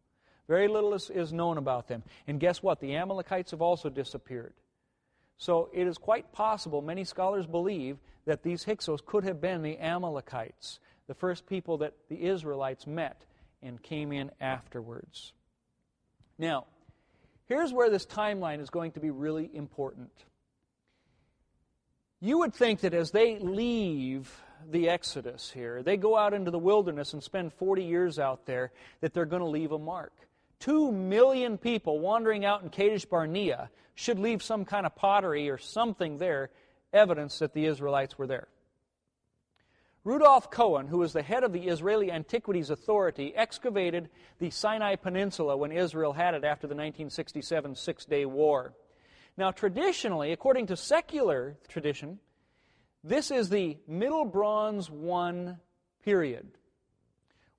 Very little is, is known about them. And guess what? The Amalekites have also disappeared. So it is quite possible, many scholars believe, that these Hyksos could have been the Amalekites, the first people that the Israelites met and came in afterwards. Now, here's where this timeline is going to be really important. You would think that as they leave the Exodus here, they go out into the wilderness and spend 40 years out there, that they're going to leave a mark. Two million people wandering out in Kadesh Barnea should leave some kind of pottery or something there, evidence that the Israelites were there. Rudolf Cohen, who was the head of the Israeli Antiquities Authority, excavated the Sinai Peninsula when Israel had it after the 1967 Six Day War. Now, traditionally, according to secular tradition, this is the Middle Bronze I period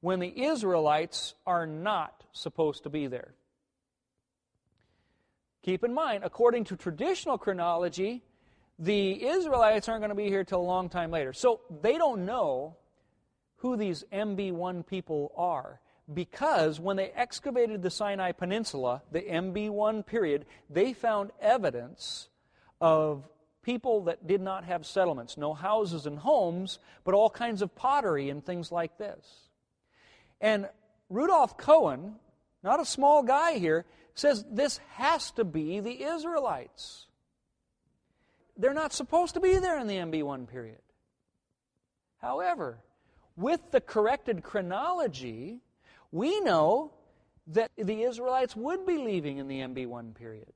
when the Israelites are not supposed to be there. Keep in mind, according to traditional chronology, the Israelites aren't going to be here till a long time later. So they don't know who these MB1 people are because when they excavated the Sinai Peninsula, the MB1 period, they found evidence of people that did not have settlements, no houses and homes, but all kinds of pottery and things like this. And Rudolf Cohen, not a small guy here, says this has to be the Israelites. They're not supposed to be there in the MB1 period. However, with the corrected chronology, we know that the Israelites would be leaving in the MB1 period.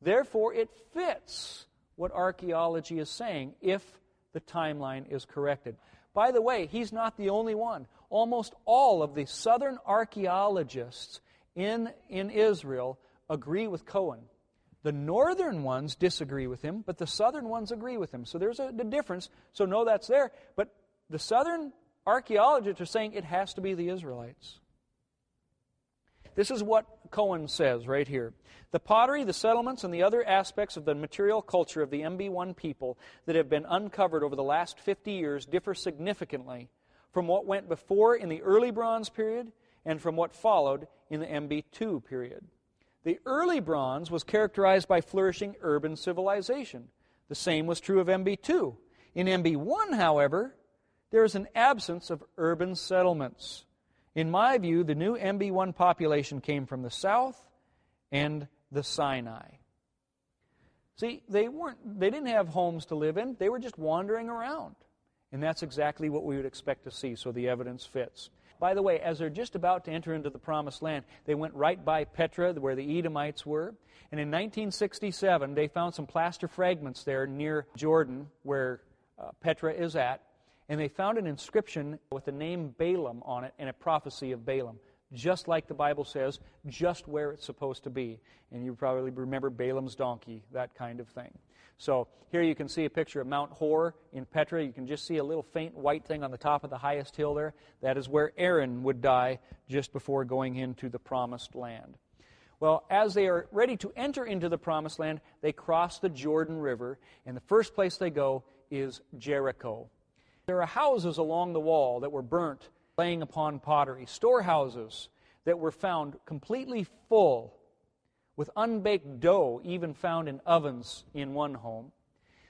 Therefore, it fits what archaeology is saying if the timeline is corrected. By the way, he's not the only one. Almost all of the southern archaeologists in, in Israel agree with Cohen. The northern ones disagree with him, but the southern ones agree with him. So there's a, a difference. So know that's there. But the southern archaeologists are saying it has to be the Israelites. This is what Cohen says right here. The pottery, the settlements, and the other aspects of the material culture of the MB1 people that have been uncovered over the last 50 years differ significantly from what went before in the early Bronze period and from what followed in the MB2 period. The early Bronze was characterized by flourishing urban civilization. The same was true of MB2. In MB1, however, there is an absence of urban settlements. In my view, the new MB1 population came from the south and the Sinai. See, they weren't they didn't have homes to live in. They were just wandering around. And that's exactly what we would expect to see, so the evidence fits. By the way, as they're just about to enter into the promised land, they went right by Petra, where the Edomites were. And in 1967, they found some plaster fragments there near Jordan, where uh, Petra is at and they found an inscription with the name Balaam on it and a prophecy of Balaam, just like the Bible says, just where it's supposed to be. And you probably remember Balaam's donkey, that kind of thing. So here you can see a picture of Mount Hor in Petra. You can just see a little faint white thing on the top of the highest hill there. That is where Aaron would die just before going into the promised land. Well, as they are ready to enter into the promised land, they cross the Jordan River, and the first place they go is Jericho. There are houses along the wall that were burnt, laying upon pottery, storehouses that were found completely full with unbaked dough, even found in ovens in one home,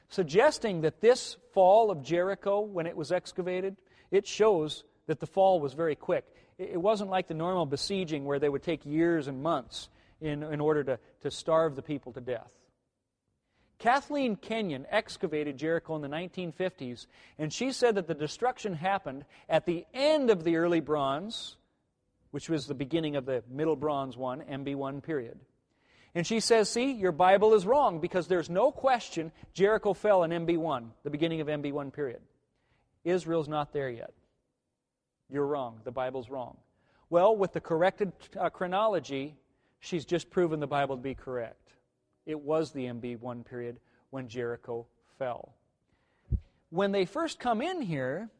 suggesting that this fall of Jericho, when it was excavated, it shows that the fall was very quick. It wasn't like the normal besieging where they would take years and months in, in order to, to starve the people to death. Kathleen Kenyon excavated Jericho in the 1950s, and she said that the destruction happened at the end of the early bronze, which was the beginning of the middle bronze one, MB1 period. And she says, See, your Bible is wrong because there's no question Jericho fell in MB1, the beginning of MB1 period. Israel's not there yet. You're wrong. The Bible's wrong. Well, with the corrected uh, chronology, she's just proven the Bible to be correct. It was the MB1 period when Jericho fell. When they first come in here,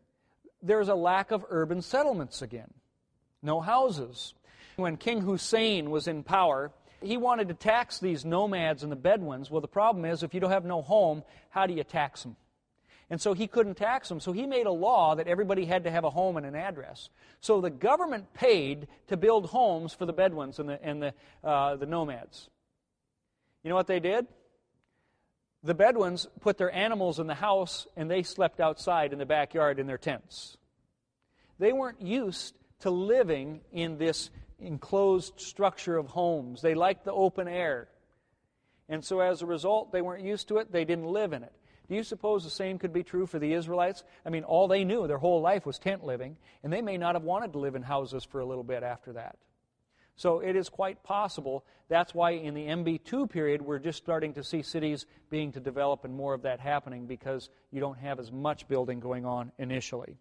there's a lack of urban settlements again. No houses. When King Hussein was in power, he wanted to tax these nomads and the Bedouins. Well, the problem is, if you don't have no home, how do you tax them? And so he couldn't tax them. So he made a law that everybody had to have a home and an address. So the government paid to build homes for the Bedouins and the, and the, uh, the nomads. You know what they did? The Bedouins put their animals in the house and they slept outside in the backyard in their tents. They weren't used to living in this enclosed structure of homes. They liked the open air. And so as a result, they weren't used to it, they didn't live in it. Do you suppose the same could be true for the Israelites? I mean, all they knew their whole life was tent living, and they may not have wanted to live in houses for a little bit after that. So it is quite possible. That's why in the MB2 period, we're just starting to see cities being to develop and more of that happening because you don't have as much building going on initially.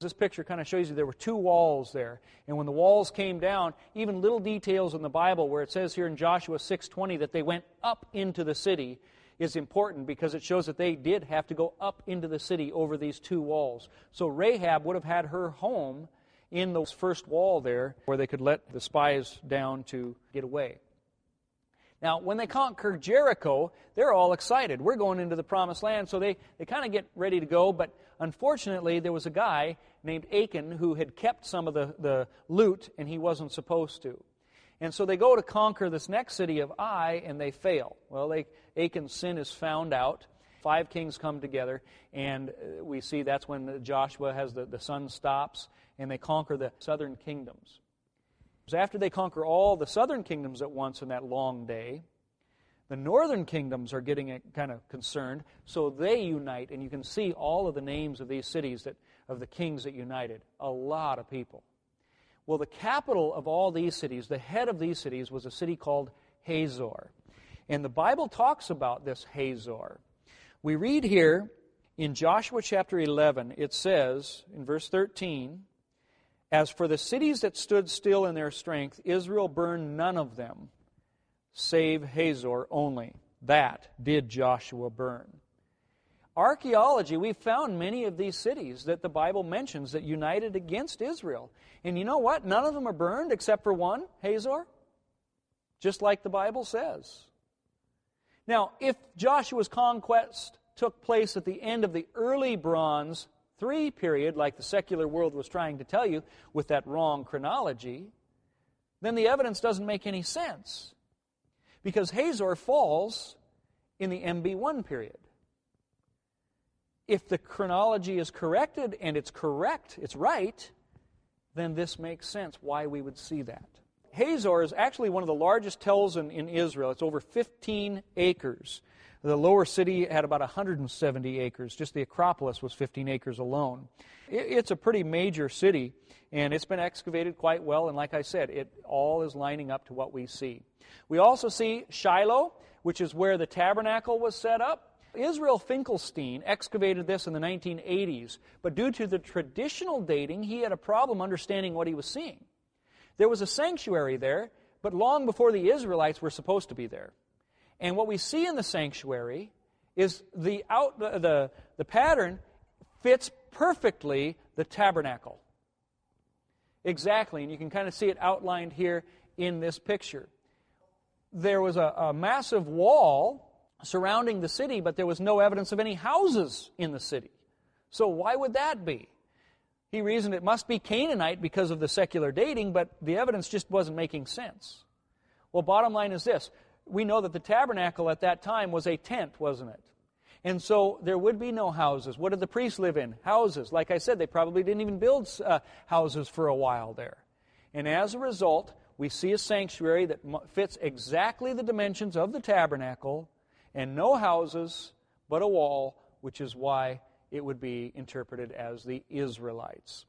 This picture kind of shows you there were two walls there. And when the walls came down, even little details in the Bible where it says here in Joshua 6:20 that they went up into the city is important because it shows that they did have to go up into the city over these two walls. So Rahab would have had her home in the first wall there where they could let the spies down to get away. Now, when they conquer Jericho, they're all excited. We're going into the promised land, so they, they kind of get ready to go. But unfortunately, there was a guy named Achan who had kept some of the, the loot, and he wasn't supposed to. And so they go to conquer this next city of Ai, and they fail. Well, they, Achan's sin is found out. Five kings come together, and uh, we see that's when Joshua has the, the sun stops, and they conquer the southern kingdoms. After they conquer all the southern kingdoms at once in that long day, the northern kingdoms are getting kind of concerned, so they unite, and you can see all of the names of these cities that of the kings that united. A lot of people. Well, the capital of all these cities, the head of these cities, was a city called Hazor. And the Bible talks about this Hazor. We read here in Joshua chapter 11, it says in verse 13, As for the cities that stood still in their strength, Israel burned none of them save Hazor only. That did Joshua burn. Archaeology, we've found many of these cities that the Bible mentions that united against Israel. And you know what? None of them are burned except for one, Hazor. Just like the Bible says. Now, if Joshua's conquest took place at the end of the early Bronze III period, like the secular world was trying to tell you with that wrong chronology, then the evidence doesn't make any sense because Hazor falls in the MB1 period. If the chronology is corrected and it's correct, it's right, then this makes sense why we would see that. Hazor is actually one of the largest tells in, in Israel. It's over 15 acres. The lower city had about 170 acres. Just the Acropolis was 15 acres alone. It, it's a pretty major city, and it's been excavated quite well. And like I said, it all is lining up to what we see. We also see Shiloh, which is where the tabernacle was set up. Israel Finkelstein excavated this in the 1980s, but due to the traditional dating, he had a problem understanding what he was seeing. There was a sanctuary there, but long before the Israelites were supposed to be there. And what we see in the sanctuary is the, out, the, the, the pattern fits perfectly the tabernacle. Exactly, and you can kind of see it outlined here in this picture. There was a, a massive wall surrounding the city, but there was no evidence of any houses in the city. So why would that be? He reasoned it must be Canaanite because of the secular dating, but the evidence just wasn't making sense. Well, bottom line is this we know that the tabernacle at that time was a tent, wasn't it? And so there would be no houses. What did the priests live in? Houses. Like I said, they probably didn't even build uh, houses for a while there. And as a result, we see a sanctuary that fits exactly the dimensions of the tabernacle and no houses but a wall, which is why it would be interpreted as the Israelites.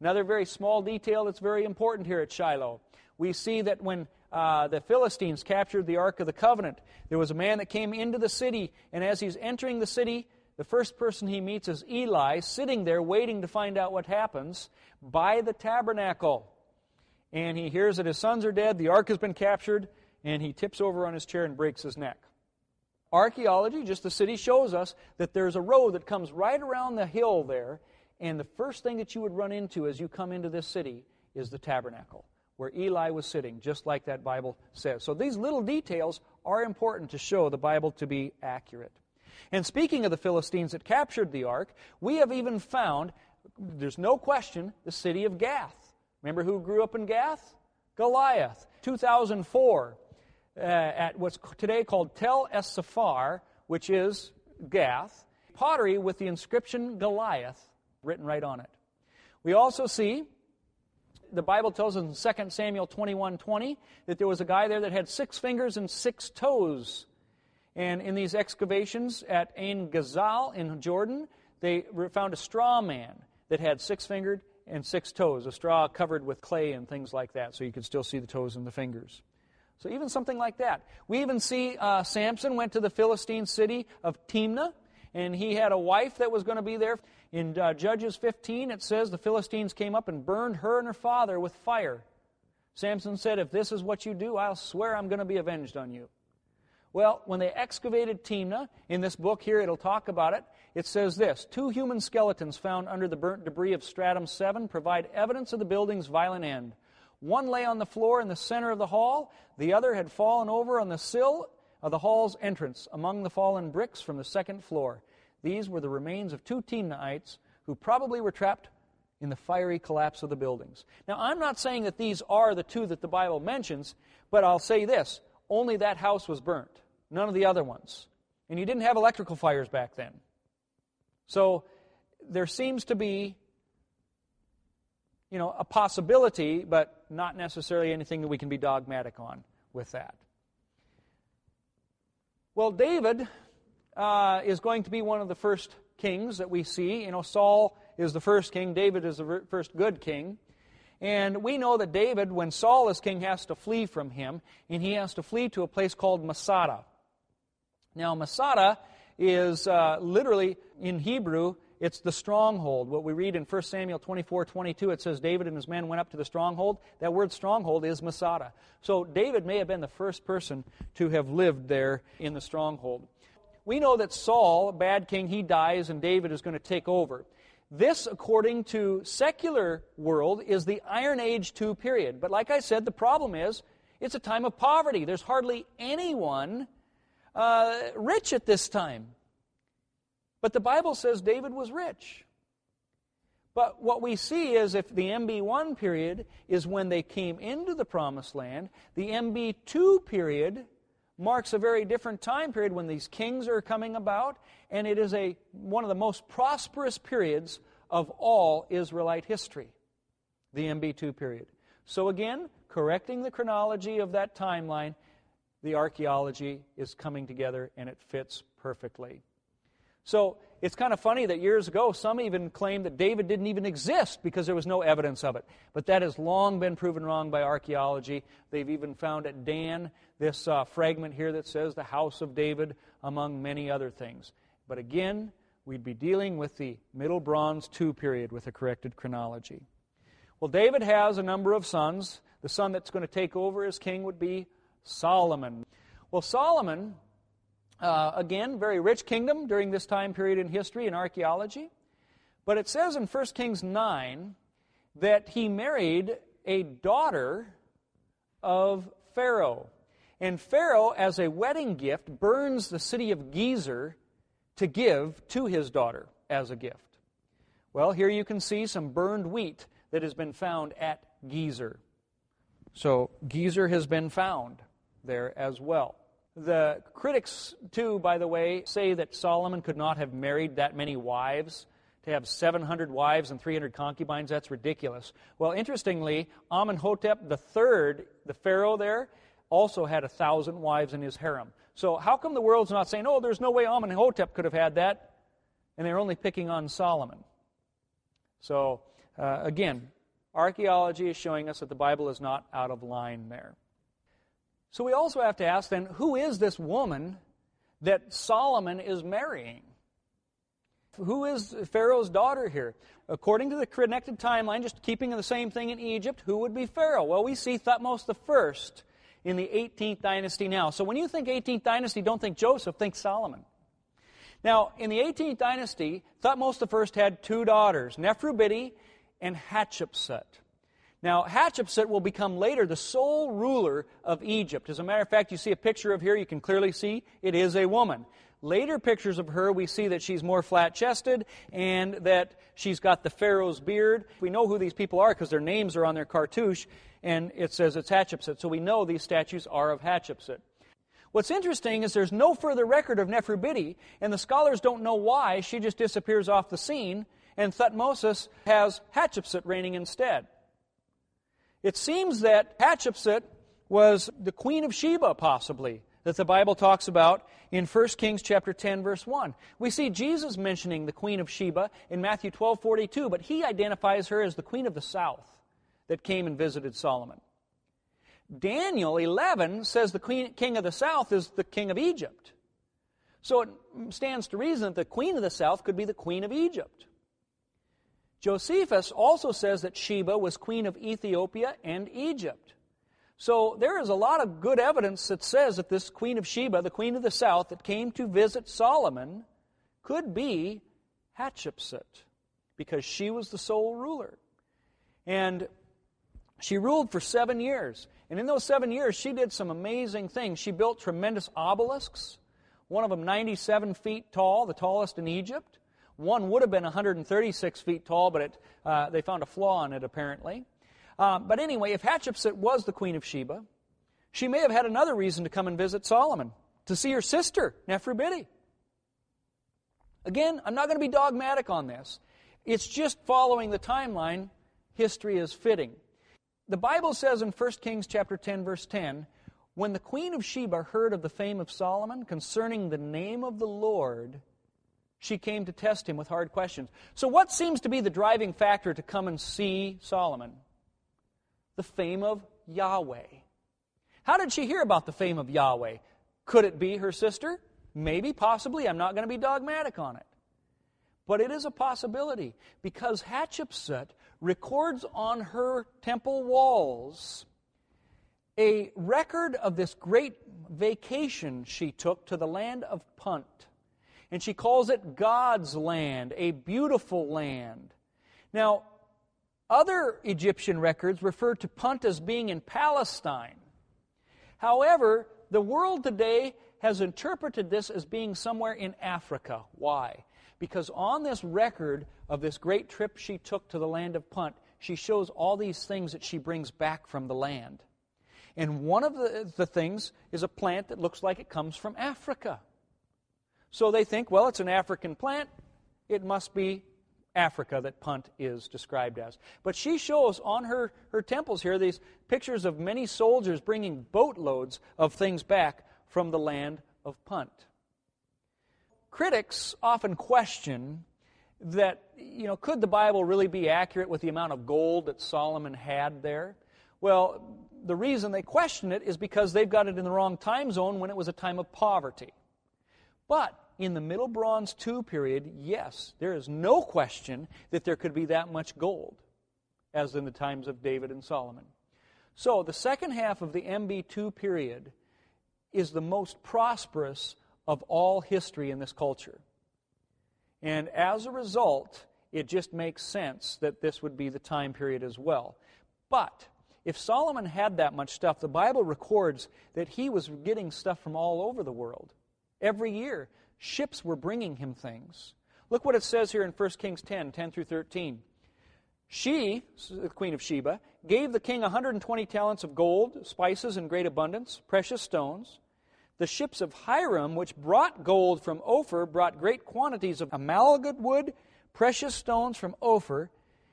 Another very small detail that's very important here at Shiloh. we see that when uh, the Philistines captured the Ark of the Covenant, there was a man that came into the city, and as he's entering the city, the first person he meets is Eli, sitting there waiting to find out what happens by the tabernacle. And he hears that his sons are dead, the ark has been captured, and he tips over on his chair and breaks his neck. Archaeology, just the city, shows us that there's a road that comes right around the hill there, and the first thing that you would run into as you come into this city is the tabernacle, where Eli was sitting, just like that Bible says. So these little details are important to show the Bible to be accurate. And speaking of the Philistines that captured the ark, we have even found, there's no question, the city of Gath. Remember who grew up in Gath? Goliath. 2004, uh, at what's today called Tel es Safar, which is Gath, pottery with the inscription Goliath written right on it. We also see the Bible tells us in 2 Samuel 21 20 that there was a guy there that had six fingers and six toes. And in these excavations at Ain Ghazal in Jordan, they found a straw man that had six fingered and six toes, a straw covered with clay and things like that, so you could still see the toes and the fingers. So even something like that. We even see uh, Samson went to the Philistine city of Timnah, and he had a wife that was going to be there. In uh, Judges 15, it says the Philistines came up and burned her and her father with fire. Samson said, If this is what you do, I'll swear I'm going to be avenged on you. Well, when they excavated Timnah, in this book here, it'll talk about it. It says this Two human skeletons found under the burnt debris of stratum 7 provide evidence of the building's violent end. One lay on the floor in the center of the hall, the other had fallen over on the sill of the hall's entrance among the fallen bricks from the second floor. These were the remains of two Timnahites who probably were trapped in the fiery collapse of the buildings. Now, I'm not saying that these are the two that the Bible mentions, but I'll say this only that house was burnt, none of the other ones. And you didn't have electrical fires back then. So there seems to be you know, a possibility, but not necessarily anything that we can be dogmatic on with that. Well, David uh, is going to be one of the first kings that we see. You know, Saul is the first king, David is the first good king. And we know that David, when Saul is king, has to flee from him, and he has to flee to a place called Masada. Now, Masada is uh, literally, in Hebrew, it's the stronghold. What we read in 1 Samuel 24 22, it says David and his men went up to the stronghold. That word stronghold is Masada. So David may have been the first person to have lived there in the stronghold. We know that Saul, bad king, he dies and David is going to take over. This, according to secular world, is the Iron Age 2 period. But like I said, the problem is it's a time of poverty. There's hardly anyone uh, rich at this time. But the Bible says David was rich. But what we see is if the MB1 period is when they came into the promised land, the MB2 period marks a very different time period when these kings are coming about, and it is a, one of the most prosperous periods of all Israelite history, the MB2 period. So, again, correcting the chronology of that timeline, the archaeology is coming together and it fits perfectly. So, it's kind of funny that years ago some even claimed that David didn't even exist because there was no evidence of it. But that has long been proven wrong by archaeology. They've even found at Dan this uh, fragment here that says the house of David, among many other things. But again, we'd be dealing with the Middle Bronze II period with a corrected chronology. Well, David has a number of sons. The son that's going to take over as king would be Solomon. Well, Solomon uh, again, very rich kingdom during this time period in history and archaeology. But it says in 1 Kings 9 that he married a daughter of Pharaoh. And Pharaoh, as a wedding gift, burns the city of Gezer to give to his daughter as a gift. Well, here you can see some burned wheat that has been found at Gezer. So, Gezer has been found there as well. The critics, too, by the way, say that Solomon could not have married that many wives. To have 700 wives and 300 concubines, that's ridiculous. Well, interestingly, Amenhotep III, the pharaoh there, also had a thousand wives in his harem. So how come the world's not saying, oh, there's no way Amenhotep could have had that? And they're only picking on Solomon. So, uh, again, Archaeology is showing us that the Bible is not out of line there. So we also have to ask then who is this woman that Solomon is marrying? Who is Pharaoh's daughter here? According to the connected timeline, just keeping the same thing in Egypt, who would be Pharaoh? Well, we see Thutmose I in the 18th dynasty now. So when you think 18th dynasty, don't think Joseph, think Solomon. Now, in the 18th dynasty, Thutmose I had two daughters, Neferubitti and Hatshepsut. Now, Hatshepsut will become later the sole ruler of Egypt. As a matter of fact, you see a picture of here, you can clearly see it is a woman. Later pictures of her, we see that she's more flat chested and that she's got the Pharaoh's beard. We know who these people are because their names are on their cartouche, and it says it's Hatshepsut. So we know these statues are of Hatshepsut. What's interesting is there's no further record of Neferubitti, and the scholars don't know why. She just disappears off the scene, and Thutmosis has Hatshepsut reigning instead. It seems that Hatshepsut was the queen of Sheba, possibly, that the Bible talks about in 1 Kings chapter 10 verse 1. We see Jesus mentioning the queen of Sheba in Matthew 12:42, but he identifies her as the queen of the south that came and visited Solomon. Daniel 11 says the queen, king of the south is the king of Egypt. So it stands to reason that the queen of the south could be the queen of Egypt. Josephus also says that Sheba was queen of Ethiopia and Egypt. So there is a lot of good evidence that says that this queen of Sheba, the queen of the south that came to visit Solomon, could be Hatshepsut because she was the sole ruler. And she ruled for seven years. And in those seven years, she did some amazing things. She built tremendous obelisks, one of them 97 feet tall, the tallest in Egypt. One would have been 136 feet tall, but it, uh, they found a flaw in it apparently. Uh, but anyway, if Hatshepsut was the queen of Sheba, she may have had another reason to come and visit Solomon, to see her sister, Neferubitti. Again, I'm not going to be dogmatic on this. It's just following the timeline. History is fitting. The Bible says in 1 Kings chapter 10 verse 10, when the queen of Sheba heard of the fame of Solomon concerning the name of the Lord, she came to test him with hard questions. So what seems to be the driving factor to come and see Solomon? The fame of Yahweh. How did she hear about the fame of Yahweh? Could it be her sister? Maybe, possibly. I'm not going to be dogmatic on it. But it is a possibility because Hatshepsut records on her temple walls a record of this great vacation she took to the land of Punt. And she calls it God's land, a beautiful land. Now, other Egyptian records refer to Punt as being in Palestine. However, the world today has interpreted this as being somewhere in Africa. Why? Because on this record of this great trip she took to the land of Punt, she shows all these things that she brings back from the land. And one of the, the things is a plant that looks like it comes from Africa. So they think, well, it's an African plant. It must be Africa that Punt is described as. But she shows on her, her temples here these pictures of many soldiers bringing boatloads of things back from the land of Punt. Critics often question that, you know, could the Bible really be accurate with the amount of gold that Solomon had there? Well, the reason they question it is because they've got it in the wrong time zone when it was a time of poverty. But in the Middle Bronze II period, yes, there is no question that there could be that much gold, as in the times of David and Solomon. So, the second half of the MB2 period is the most prosperous of all history in this culture. And as a result, it just makes sense that this would be the time period as well. But if Solomon had that much stuff, the Bible records that he was getting stuff from all over the world. Every year, ships were bringing him things. Look what it says here in 1 Kings 10 10 through 13. She, the queen of Sheba, gave the king 120 talents of gold, spices in great abundance, precious stones. The ships of Hiram, which brought gold from Ophir, brought great quantities of amalgam wood, precious stones from Ophir.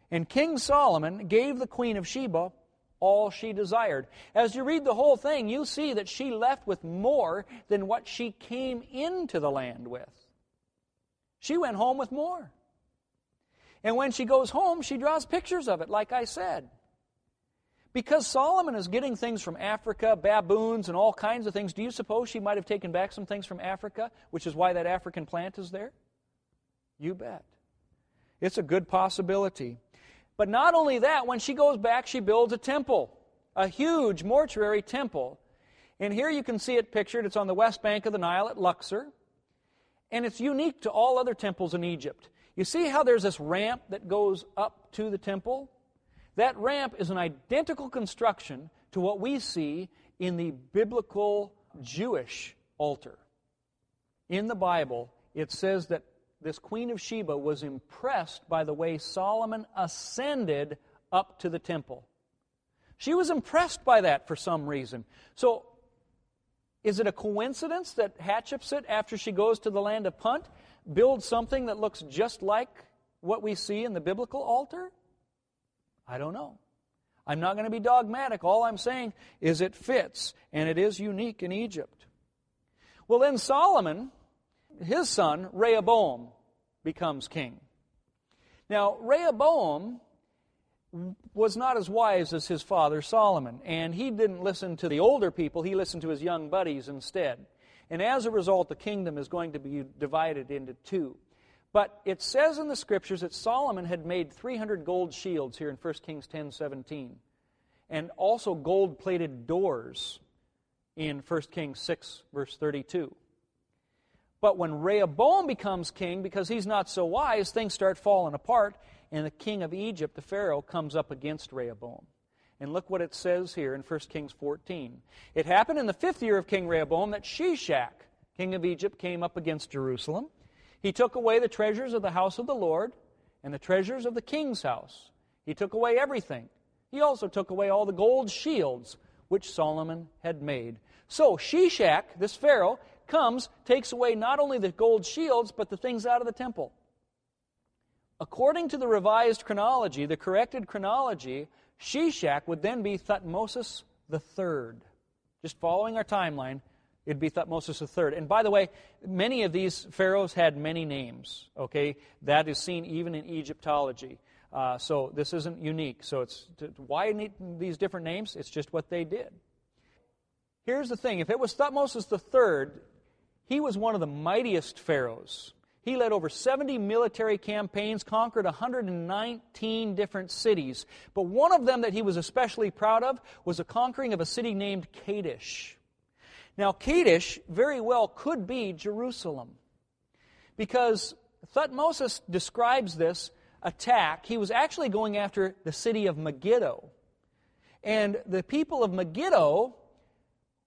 And King Solomon gave the queen of Sheba all she desired. As you read the whole thing, you see that she left with more than what she came into the land with. She went home with more. And when she goes home, she draws pictures of it, like I said. Because Solomon is getting things from Africa, baboons, and all kinds of things, do you suppose she might have taken back some things from Africa, which is why that African plant is there? You bet. It's a good possibility. But not only that, when she goes back, she builds a temple, a huge mortuary temple. And here you can see it pictured. It's on the west bank of the Nile at Luxor. And it's unique to all other temples in Egypt. You see how there's this ramp that goes up to the temple? That ramp is an identical construction to what we see in the biblical Jewish altar. In the Bible, it says that this Queen of Sheba was impressed by the way Solomon ascended up to the temple. She was impressed by that for some reason. So, is it a coincidence that Hatshepsut, after she goes to the land of Punt, builds something that looks just like what we see in the biblical altar? I don't know. I'm not going to be dogmatic. All I'm saying is it fits, and it is unique in Egypt. Well, then Solomon, his son, Rehoboam, becomes king. Now, Rehoboam was not as wise as his father Solomon, and he didn't listen to the older people, he listened to his young buddies instead. And as a result, the kingdom is going to be divided into two. But it says in the scriptures that Solomon had made 300 gold shields here in 1 Kings 10 17, and also gold plated doors in 1 Kings 6, verse 32. But when Rehoboam becomes king, because he's not so wise, things start falling apart, and the king of Egypt, the Pharaoh, comes up against Rehoboam. And look what it says here in 1 Kings 14. It happened in the fifth year of King Rehoboam that Shishak, king of Egypt, came up against Jerusalem. He took away the treasures of the house of the Lord and the treasures of the king's house. He took away everything. He also took away all the gold shields which Solomon had made. So Shishak, this Pharaoh, comes, takes away not only the gold shields, but the things out of the temple. According to the revised chronology, the corrected chronology, Shishak would then be Thutmosis III. Just following our timeline, it'd be Thutmosis III. And by the way, many of these pharaohs had many names. Okay, that is seen even in Egyptology. Uh, so this isn't unique. So it's why these different names? It's just what they did. Here's the thing: if it was Thutmosis III, he was one of the mightiest pharaohs. He led over 70 military campaigns, conquered 119 different cities. But one of them that he was especially proud of was the conquering of a city named Kadesh. Now, Kadesh very well could be Jerusalem. Because Thutmosis describes this attack. He was actually going after the city of Megiddo. And the people of Megiddo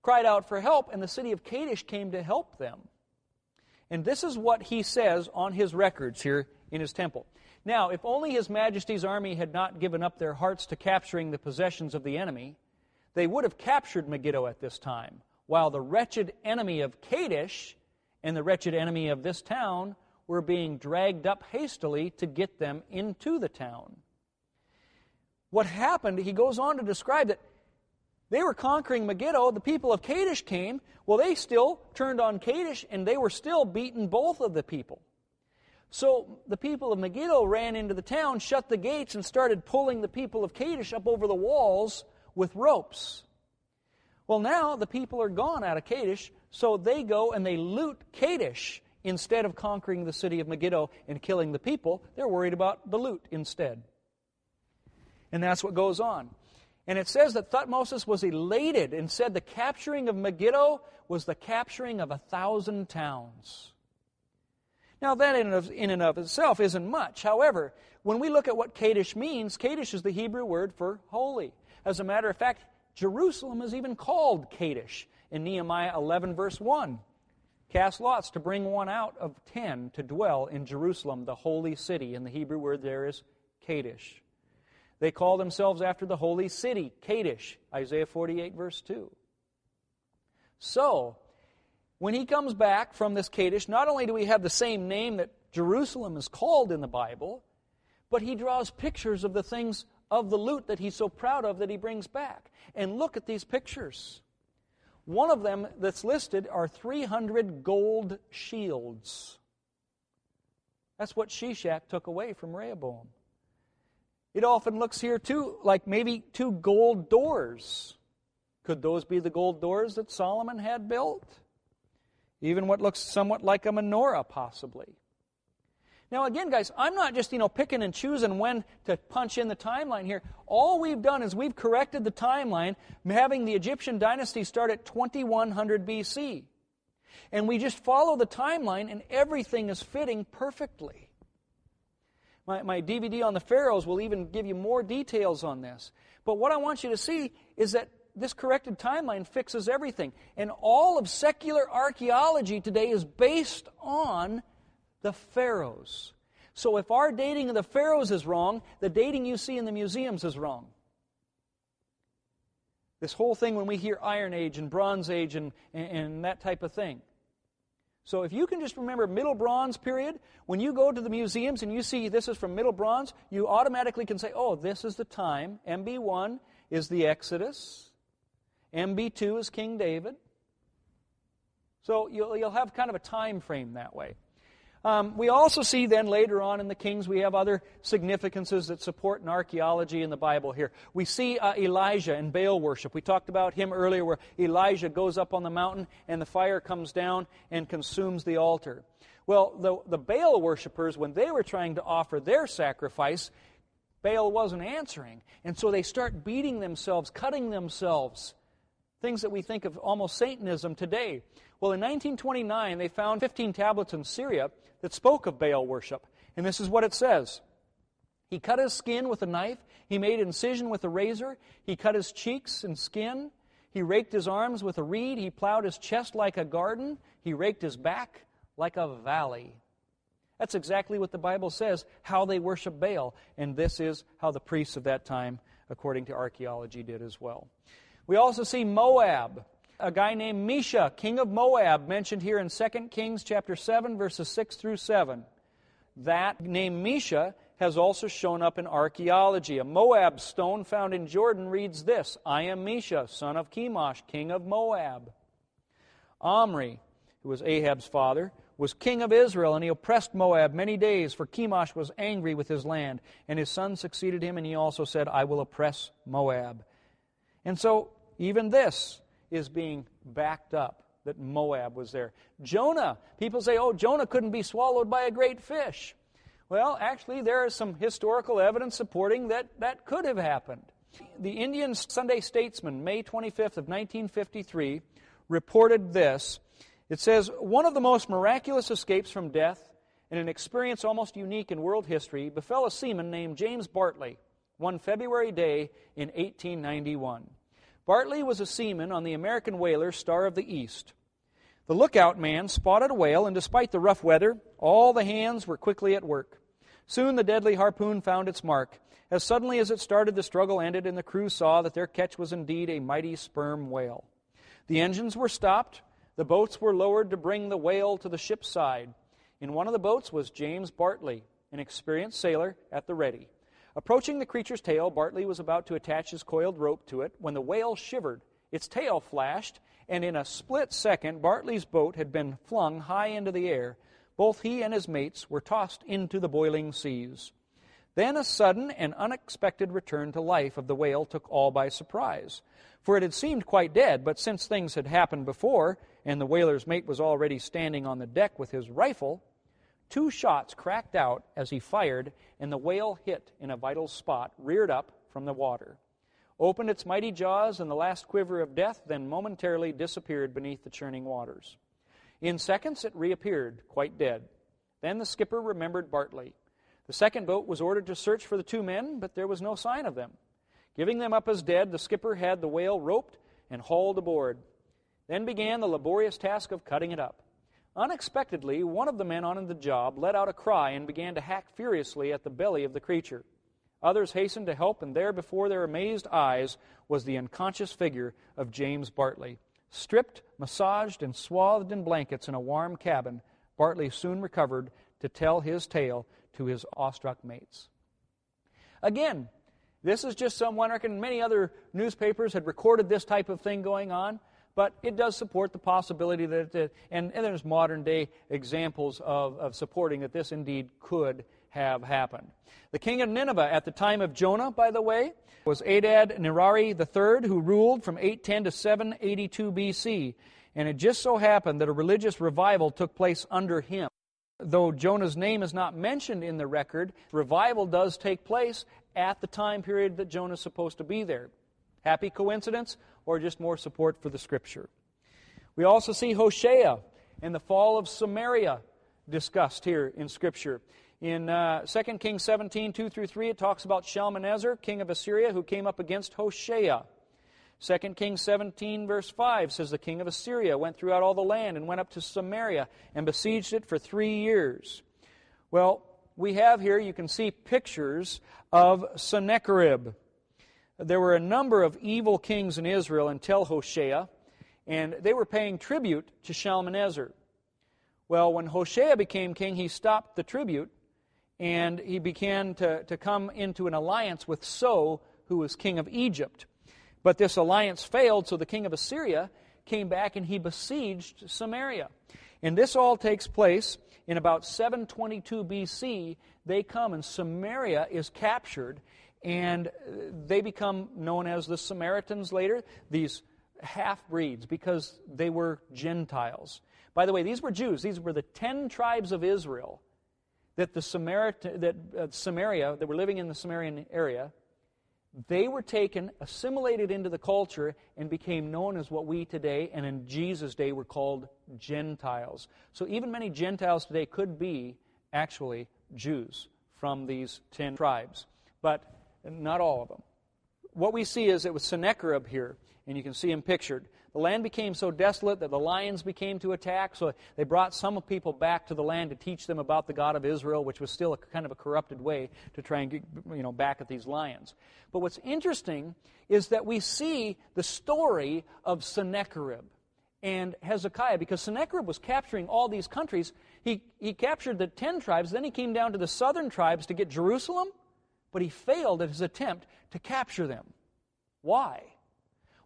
cried out for help, and the city of Kadesh came to help them. And this is what he says on his records here in his temple. Now, if only His Majesty's army had not given up their hearts to capturing the possessions of the enemy, they would have captured Megiddo at this time while the wretched enemy of Kadesh and the wretched enemy of this town were being dragged up hastily to get them into the town. What happened, he goes on to describe that they were conquering Megiddo. The people of Kadesh came. Well, they still turned on Kadesh and they were still beating both of the people. So the people of Megiddo ran into the town, shut the gates, and started pulling the people of Kadesh up over the walls with ropes. Well, now the people are gone out of Kadesh, so they go and they loot Kadesh instead of conquering the city of Megiddo and killing the people. They're worried about the loot instead. And that's what goes on. And it says that Thutmosis was elated and said the capturing of Megiddo was the capturing of a thousand towns. Now, that in and, of, itself isn't much. However, when we look at what Kadesh means, Kadesh is the Hebrew word for holy. As a matter of fact, Jerusalem is even called Kadesh in Nehemiah 11, verse 1. Cast lots to bring one out of ten to dwell in Jerusalem, the holy city. And the Hebrew word there is Kadesh. They call themselves after the holy city, Kadesh, Isaiah 48, verse 2. So, when he comes back from this Kadesh, not only do we have the same name that Jerusalem is called in the Bible, but he draws pictures of the things of the loot that he's so proud of that he brings back. And look at these pictures. One of them that's listed are 300 gold shields. That's what Shishak took away from Rehoboam. It often looks here, too, like maybe two gold doors. Could those be the gold doors that Solomon had built? Even what looks somewhat like a menorah, possibly. Now, again, guys, I'm not just, you know, picking and choosing when to punch in the timeline here. All we've done is we've corrected the timeline, having the Egyptian dynasty start at 2100 BC. And we just follow the timeline, and everything is fitting perfectly. My, my DVD on the pharaohs will even give you more details on this. But what I want you to see is that this corrected timeline fixes everything. And all of secular archaeology today is based on the pharaohs. So if our dating of the pharaohs is wrong, the dating you see in the museums is wrong. This whole thing when we hear Iron Age and Bronze Age and, and, and that type of thing. So if you can just remember Middle Bronze period, when you go to the museums and you see this is from Middle Bronze, you automatically can say, oh, this is the time. MB1 is the Exodus. MB2 is King David. So you'll, you'll have kind of a time frame that way. Um, we also see then later on in the Kings, we have other significances that support an archaeology in the Bible here. We see uh, Elijah and Baal worship. We talked about him earlier where Elijah goes up on the mountain and the fire comes down and consumes the altar. Well, the, the Baal worshippers, when they were trying to offer their sacrifice, Baal wasn't answering. And so they start beating themselves, cutting themselves. Things that we think of almost Satanism today. Well, in 1929, they found 15 tablets in Syria that spoke of Baal worship. And this is what it says He cut his skin with a knife, he made incision with a razor, he cut his cheeks and skin, he raked his arms with a reed, he plowed his chest like a garden, he raked his back like a valley. That's exactly what the Bible says, how they worship Baal. And this is how the priests of that time, according to archaeology, did as well. We also see Moab a guy named Mesha, king of Moab, mentioned here in 2 Kings chapter 7, verses 6 through 7. That name Mesha has also shown up in archaeology. A Moab stone found in Jordan reads this I am Mesha, son of Chemosh, king of Moab. Omri, who was Ahab's father, was king of Israel, and he oppressed Moab many days, for Chemosh was angry with his land. And his son succeeded him, and he also said, I will oppress Moab. And so, even this is being backed up that Moab was there. Jonah, people say, oh, Jonah couldn't be swallowed by a great fish. Well, actually, there is some historical evidence supporting that that could have happened. The Indian Sunday Statesman, May 25th of 1953, reported this. It says, one of the most miraculous escapes from death and an experience almost unique in world history befell a seaman named James Bartley one February day in 1891. Bartley was a seaman on the American whaler Star of the East. The lookout man spotted a whale, and despite the rough weather, all the hands were quickly at work. Soon the deadly harpoon found its mark. As suddenly as it started, the struggle ended, and the crew saw that their catch was indeed a mighty sperm whale. The engines were stopped, the boats were lowered to bring the whale to the ship's side. In one of the boats was James Bartley, an experienced sailor at the ready. Approaching the creature's tail, Bartley was about to attach his coiled rope to it when the whale shivered. Its tail flashed, and in a split second, Bartley's boat had been flung high into the air. Both he and his mates were tossed into the boiling seas. Then a sudden and unexpected return to life of the whale took all by surprise. For it had seemed quite dead, but since things had happened before, and the whaler's mate was already standing on the deck with his rifle, Two shots cracked out as he fired, and the whale hit in a vital spot, reared up from the water, opened its mighty jaws, and the last quiver of death then momentarily disappeared beneath the churning waters. In seconds, it reappeared, quite dead. Then the skipper remembered Bartley. The second boat was ordered to search for the two men, but there was no sign of them. Giving them up as dead, the skipper had the whale roped and hauled aboard. Then began the laborious task of cutting it up. Unexpectedly, one of the men on the job let out a cry and began to hack furiously at the belly of the creature. Others hastened to help, and there before their amazed eyes was the unconscious figure of James Bartley. Stripped, massaged, and swathed in blankets in a warm cabin, Bartley soon recovered to tell his tale to his awestruck mates. Again, this is just some one and many other newspapers had recorded this type of thing going on. But it does support the possibility that, it, and, and there's modern day examples of, of supporting that this indeed could have happened. The king of Nineveh at the time of Jonah, by the way, was Adad Nirari III, who ruled from 810 to 782 BC. And it just so happened that a religious revival took place under him. Though Jonah's name is not mentioned in the record, revival does take place at the time period that Jonah is supposed to be there. Happy coincidence or just more support for the scripture? We also see Hosea and the fall of Samaria discussed here in scripture. In uh, 2 Kings 17, 2 through 3, it talks about Shalmaneser, king of Assyria, who came up against Hosea. 2 Kings 17, verse 5 says, The king of Assyria went throughout all the land and went up to Samaria and besieged it for three years. Well, we have here, you can see pictures of Sennacherib. There were a number of evil kings in Israel until Hosea, and they were paying tribute to Shalmaneser. Well, when Hosea became king, he stopped the tribute and he began to, to come into an alliance with So, who was king of Egypt. But this alliance failed, so the king of Assyria came back and he besieged Samaria. And this all takes place in about 722 BC. They come and Samaria is captured, and they become known as the Samaritans later, these half breeds, because they were Gentiles. By the way, these were Jews. These were the ten tribes of Israel that the Samarit- that uh, Samaria, that were living in the Samarian area, they were taken, assimilated into the culture, and became known as what we today, and in Jesus' day, were called Gentiles. So even many Gentiles today could be actually Jews from these ten tribes, but not all of them. What we see is it was Sennacherib here, and you can see him pictured. The land became so desolate that the lions became to attack, so they brought some people back to the land to teach them about the God of Israel, which was still a kind of a corrupted way to try and get you know, back at these lions. But what's interesting is that we see the story of Sennacherib and Hezekiah, because Sennacherib was capturing all these countries. He, he captured the ten tribes, then he came down to the southern tribes to get Jerusalem, but he failed at his attempt to capture them. Why?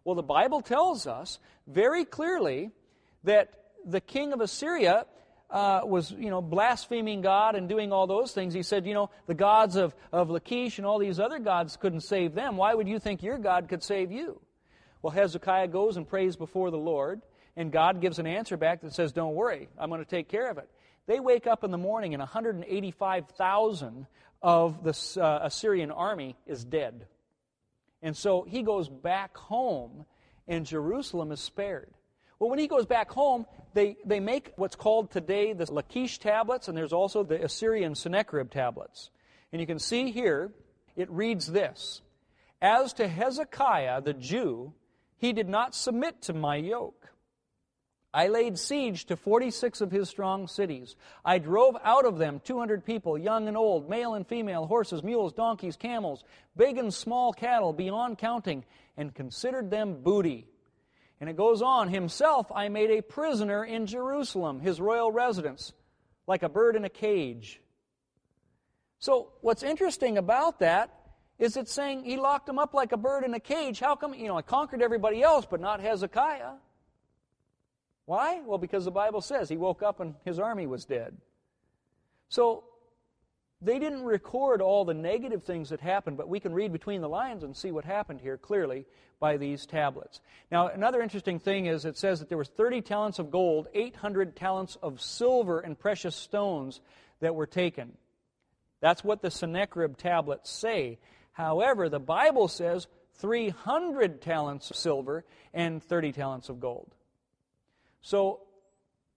Well, the Bible tells us very clearly that the king of Assyria uh, was, you know, blaspheming God and doing all those things. He said, you know, the gods of, of Lachish and all these other gods couldn't save them. Why would you think your God could save you? Well, Hezekiah goes and prays before the Lord, and God gives an answer back that says, don't worry, I'm going to take care of it. They wake up in the morning, and 185,000 of the uh, Assyrian army is dead. And so he goes back home, and Jerusalem is spared. Well, when he goes back home, they, they make what's called today the Lachish tablets, and there's also the Assyrian Sennacherib tablets. And you can see here, it reads this As to Hezekiah the Jew, he did not submit to my yoke. I laid siege to 46 of his strong cities. I drove out of them 200 people, young and old, male and female, horses, mules, donkeys, camels, big and small cattle, beyond counting, and considered them booty. And it goes on, himself I made a prisoner in Jerusalem, his royal residence, like a bird in a cage. So, what's interesting about that is it's saying he locked him up like a bird in a cage. How come, you know, I conquered everybody else, but not Hezekiah? Why? Well, because the Bible says he woke up and his army was dead. So they didn't record all the negative things that happened, but we can read between the lines and see what happened here clearly by these tablets. Now, another interesting thing is it says that there was 30 talents of gold, 800 talents of silver and precious stones that were taken. That's what the Sennacherib tablets say. However, the Bible says 300 talents of silver and 30 talents of gold. So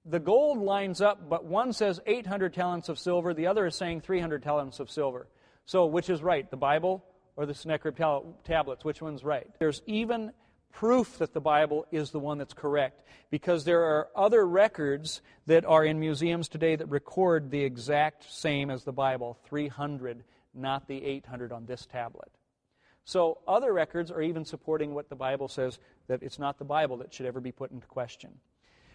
the gold lines up, but one says 800 talents of silver, the other is saying 300 talents of silver. So which is right, the Bible or the Sennacherib tablets? Which one's right? There's even proof that the Bible is the one that's correct because there are other records that are in museums today that record the exact same as the Bible 300, not the 800 on this tablet. So other records are even supporting what the Bible says that it's not the Bible that should ever be put into question.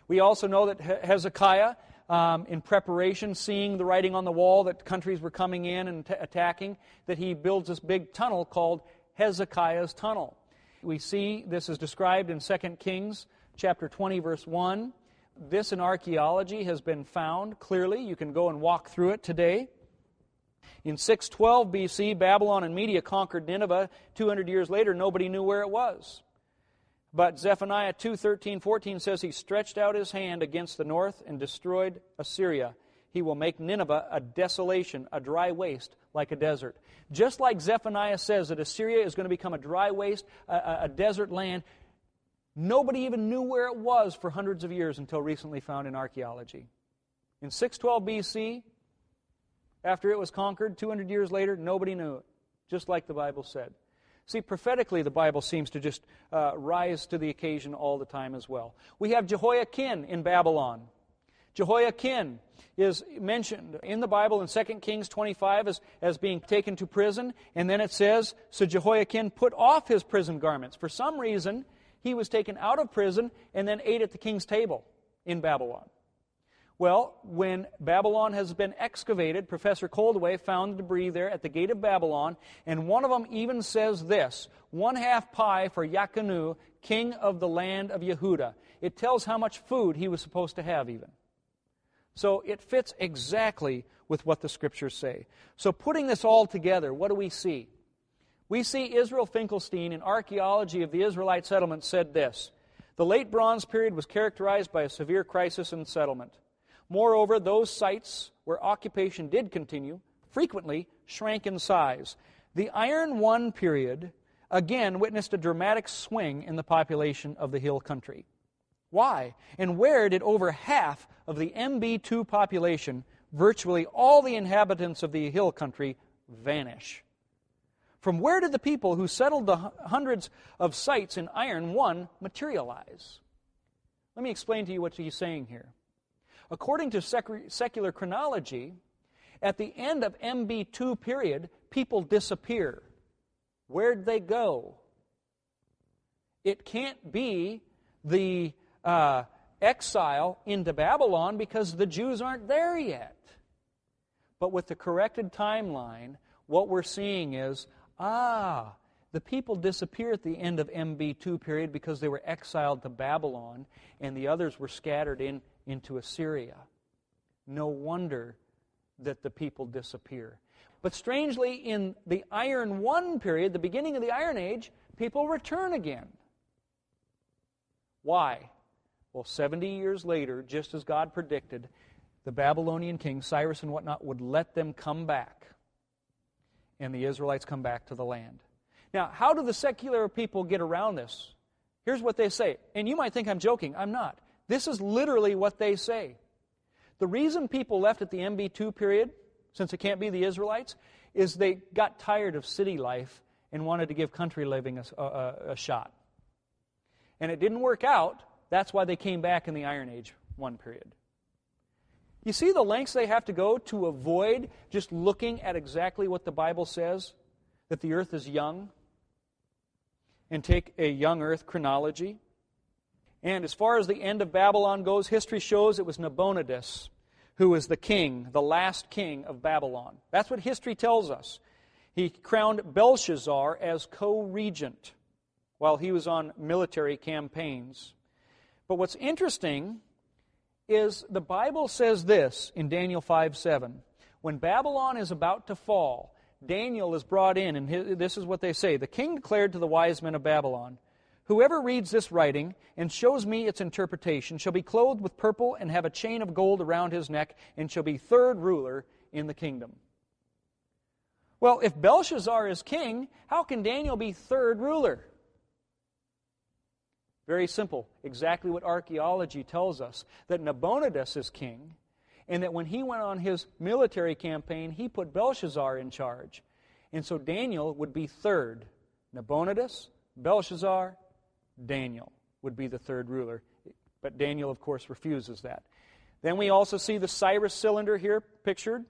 We also know that Hezekiah, um, in preparation, seeing the writing on the wall that countries were coming in and t- attacking, that he builds this big tunnel called Hezekiah's Tunnel. We see this is described in 2 Kings chapter 20, verse 1. This in archaeology has been found clearly. You can go and walk through it today. In 612 BC, Babylon and Media conquered Nineveh. 200 years later, nobody knew where it was. But Zephaniah 2 13, 14 says, He stretched out his hand against the north and destroyed Assyria. He will make Nineveh a desolation, a dry waste, like a desert. Just like Zephaniah says that Assyria is going to become a dry waste, a, a desert land, nobody even knew where it was for hundreds of years until recently found in archaeology. In 612 BC, after it was conquered, 200 years later, nobody knew it, just like the Bible said. See, prophetically, the Bible seems to just uh, rise to the occasion all the time as well. We have Jehoiakim in Babylon. Jehoiakim is mentioned in the Bible in 2 Kings 25 as, as being taken to prison, and then it says, So Jehoiakim put off his prison garments. For some reason, he was taken out of prison and then ate at the king's table in Babylon. Well, when Babylon has been excavated, Professor Koldewey found the debris there at the gate of Babylon, and one of them even says this one half pie for Yakanu, king of the land of Yehuda. It tells how much food he was supposed to have, even. So it fits exactly with what the scriptures say. So, putting this all together, what do we see? We see Israel Finkelstein in Archaeology of the Israelite Settlement said this The late Bronze period was characterized by a severe crisis in settlement. Moreover, those sites where occupation did continue frequently shrank in size. The Iron One period again witnessed a dramatic swing in the population of the hill country. Why? And where did over half of the MB2 population, virtually all the inhabitants of the hill country, vanish? From where did the people who settled the hundreds of sites in Iron One materialize? Let me explain to you what he's saying here. According to secular chronology, at the end of MB2 period, people disappear. Where'd they go? It can't be the uh, exile into Babylon because the Jews aren't there yet. But with the corrected timeline, what we're seeing is ah, the people disappear at the end of MB2 period because they were exiled to Babylon, and the others were scattered in into Assyria. No wonder that the people disappear. But strangely, in the Iron One period, the beginning of the Iron Age, people return again. Why? Well, 70 years later, just as God predicted, the Babylonian king, Cyrus and whatnot, would let them come back. And the Israelites come back to the land. Now, how do the secular people get around this? Here's what they say. And you might think I'm joking. I'm not. This is literally what they say. The reason people left at the MB2 period, since it can't be the Israelites, is they got tired of city life and wanted to give country living a, a, a shot. And it didn't work out. That's why they came back in the Iron Age one period. You see the lengths they have to go to avoid just looking at exactly what the Bible says that the earth is young and take a young earth chronology. And as far as the end of Babylon goes, history shows it was Nabonidus who was the king, the last king of Babylon. That's what history tells us. He crowned Belshazzar as co regent while he was on military campaigns. But what's interesting is the Bible says this in Daniel 5 7. When Babylon is about to fall, Daniel is brought in, and this is what they say The king declared to the wise men of Babylon, Whoever reads this writing and shows me its interpretation shall be clothed with purple and have a chain of gold around his neck and shall be third ruler in the kingdom. Well, if Belshazzar is king, how can Daniel be third ruler? Very simple. Exactly what archaeology tells us that Nabonidus is king, and that when he went on his military campaign, he put Belshazzar in charge. And so Daniel would be third. Nabonidus, Belshazzar, Daniel would be the third ruler. But Daniel, of course, refuses that. Then we also see the Cyrus cylinder here pictured.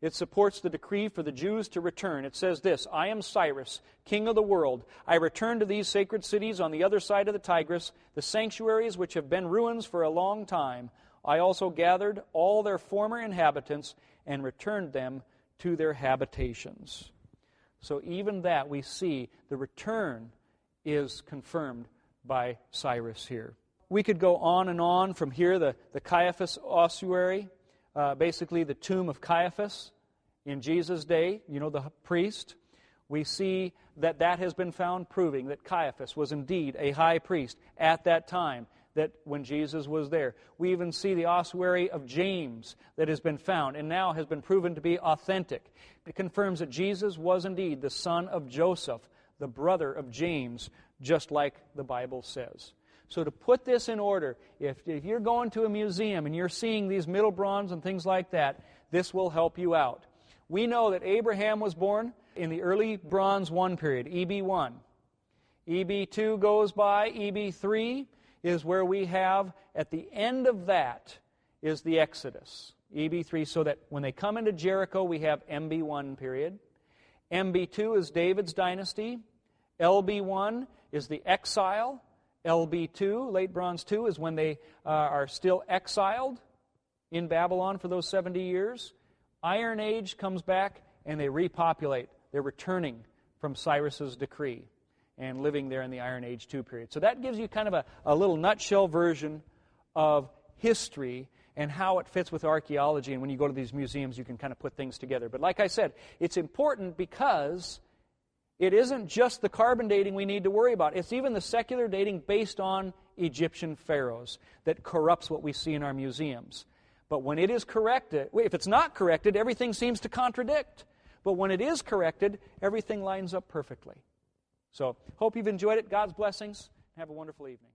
It supports the decree for the Jews to return. It says this I am Cyrus, king of the world. I return to these sacred cities on the other side of the Tigris, the sanctuaries which have been ruins for a long time. I also gathered all their former inhabitants and returned them to their habitations. So, even that we see the return is confirmed by Cyrus here. we could go on and on from here. The, the Caiaphas ossuary, uh, basically the tomb of Caiaphas in Jesus' day, you know, the priest. We see that that has been found proving that Caiaphas was indeed a high priest at that time that when Jesus was there. We even see the ossuary of James that has been found and now has been proven to be authentic. It confirms that Jesus was indeed the son of Joseph, the brother of James, just like the Bible says. So, to put this in order, if, if you're going to a museum and you're seeing these middle bronze and things like that, this will help you out. We know that Abraham was born in the early Bronze 1 period, EB1. EB2 goes by, EB3 is where we have, at the end of that, is the Exodus. EB3, so that when they come into Jericho, we have MB1 period. MB2 is David's dynasty. LB1 is the exile. LB2, late Bronze 2, is when they uh, are still exiled in Babylon for those 70 years. Iron Age comes back and they repopulate. They're returning from Cyrus's decree and living there in the Iron Age 2 period. So that gives you kind of a, a little nutshell version of history and how it fits with archaeology. And when you go to these museums, you can kind of put things together. But like I said, it's important because it isn't just the carbon dating we need to worry about, it's even the secular dating based on Egyptian pharaohs that corrupts what we see in our museums. But when it is corrected, if it's not corrected, everything seems to contradict. But when it is corrected, everything lines up perfectly. So, hope you've enjoyed it. God's blessings. Have a wonderful evening.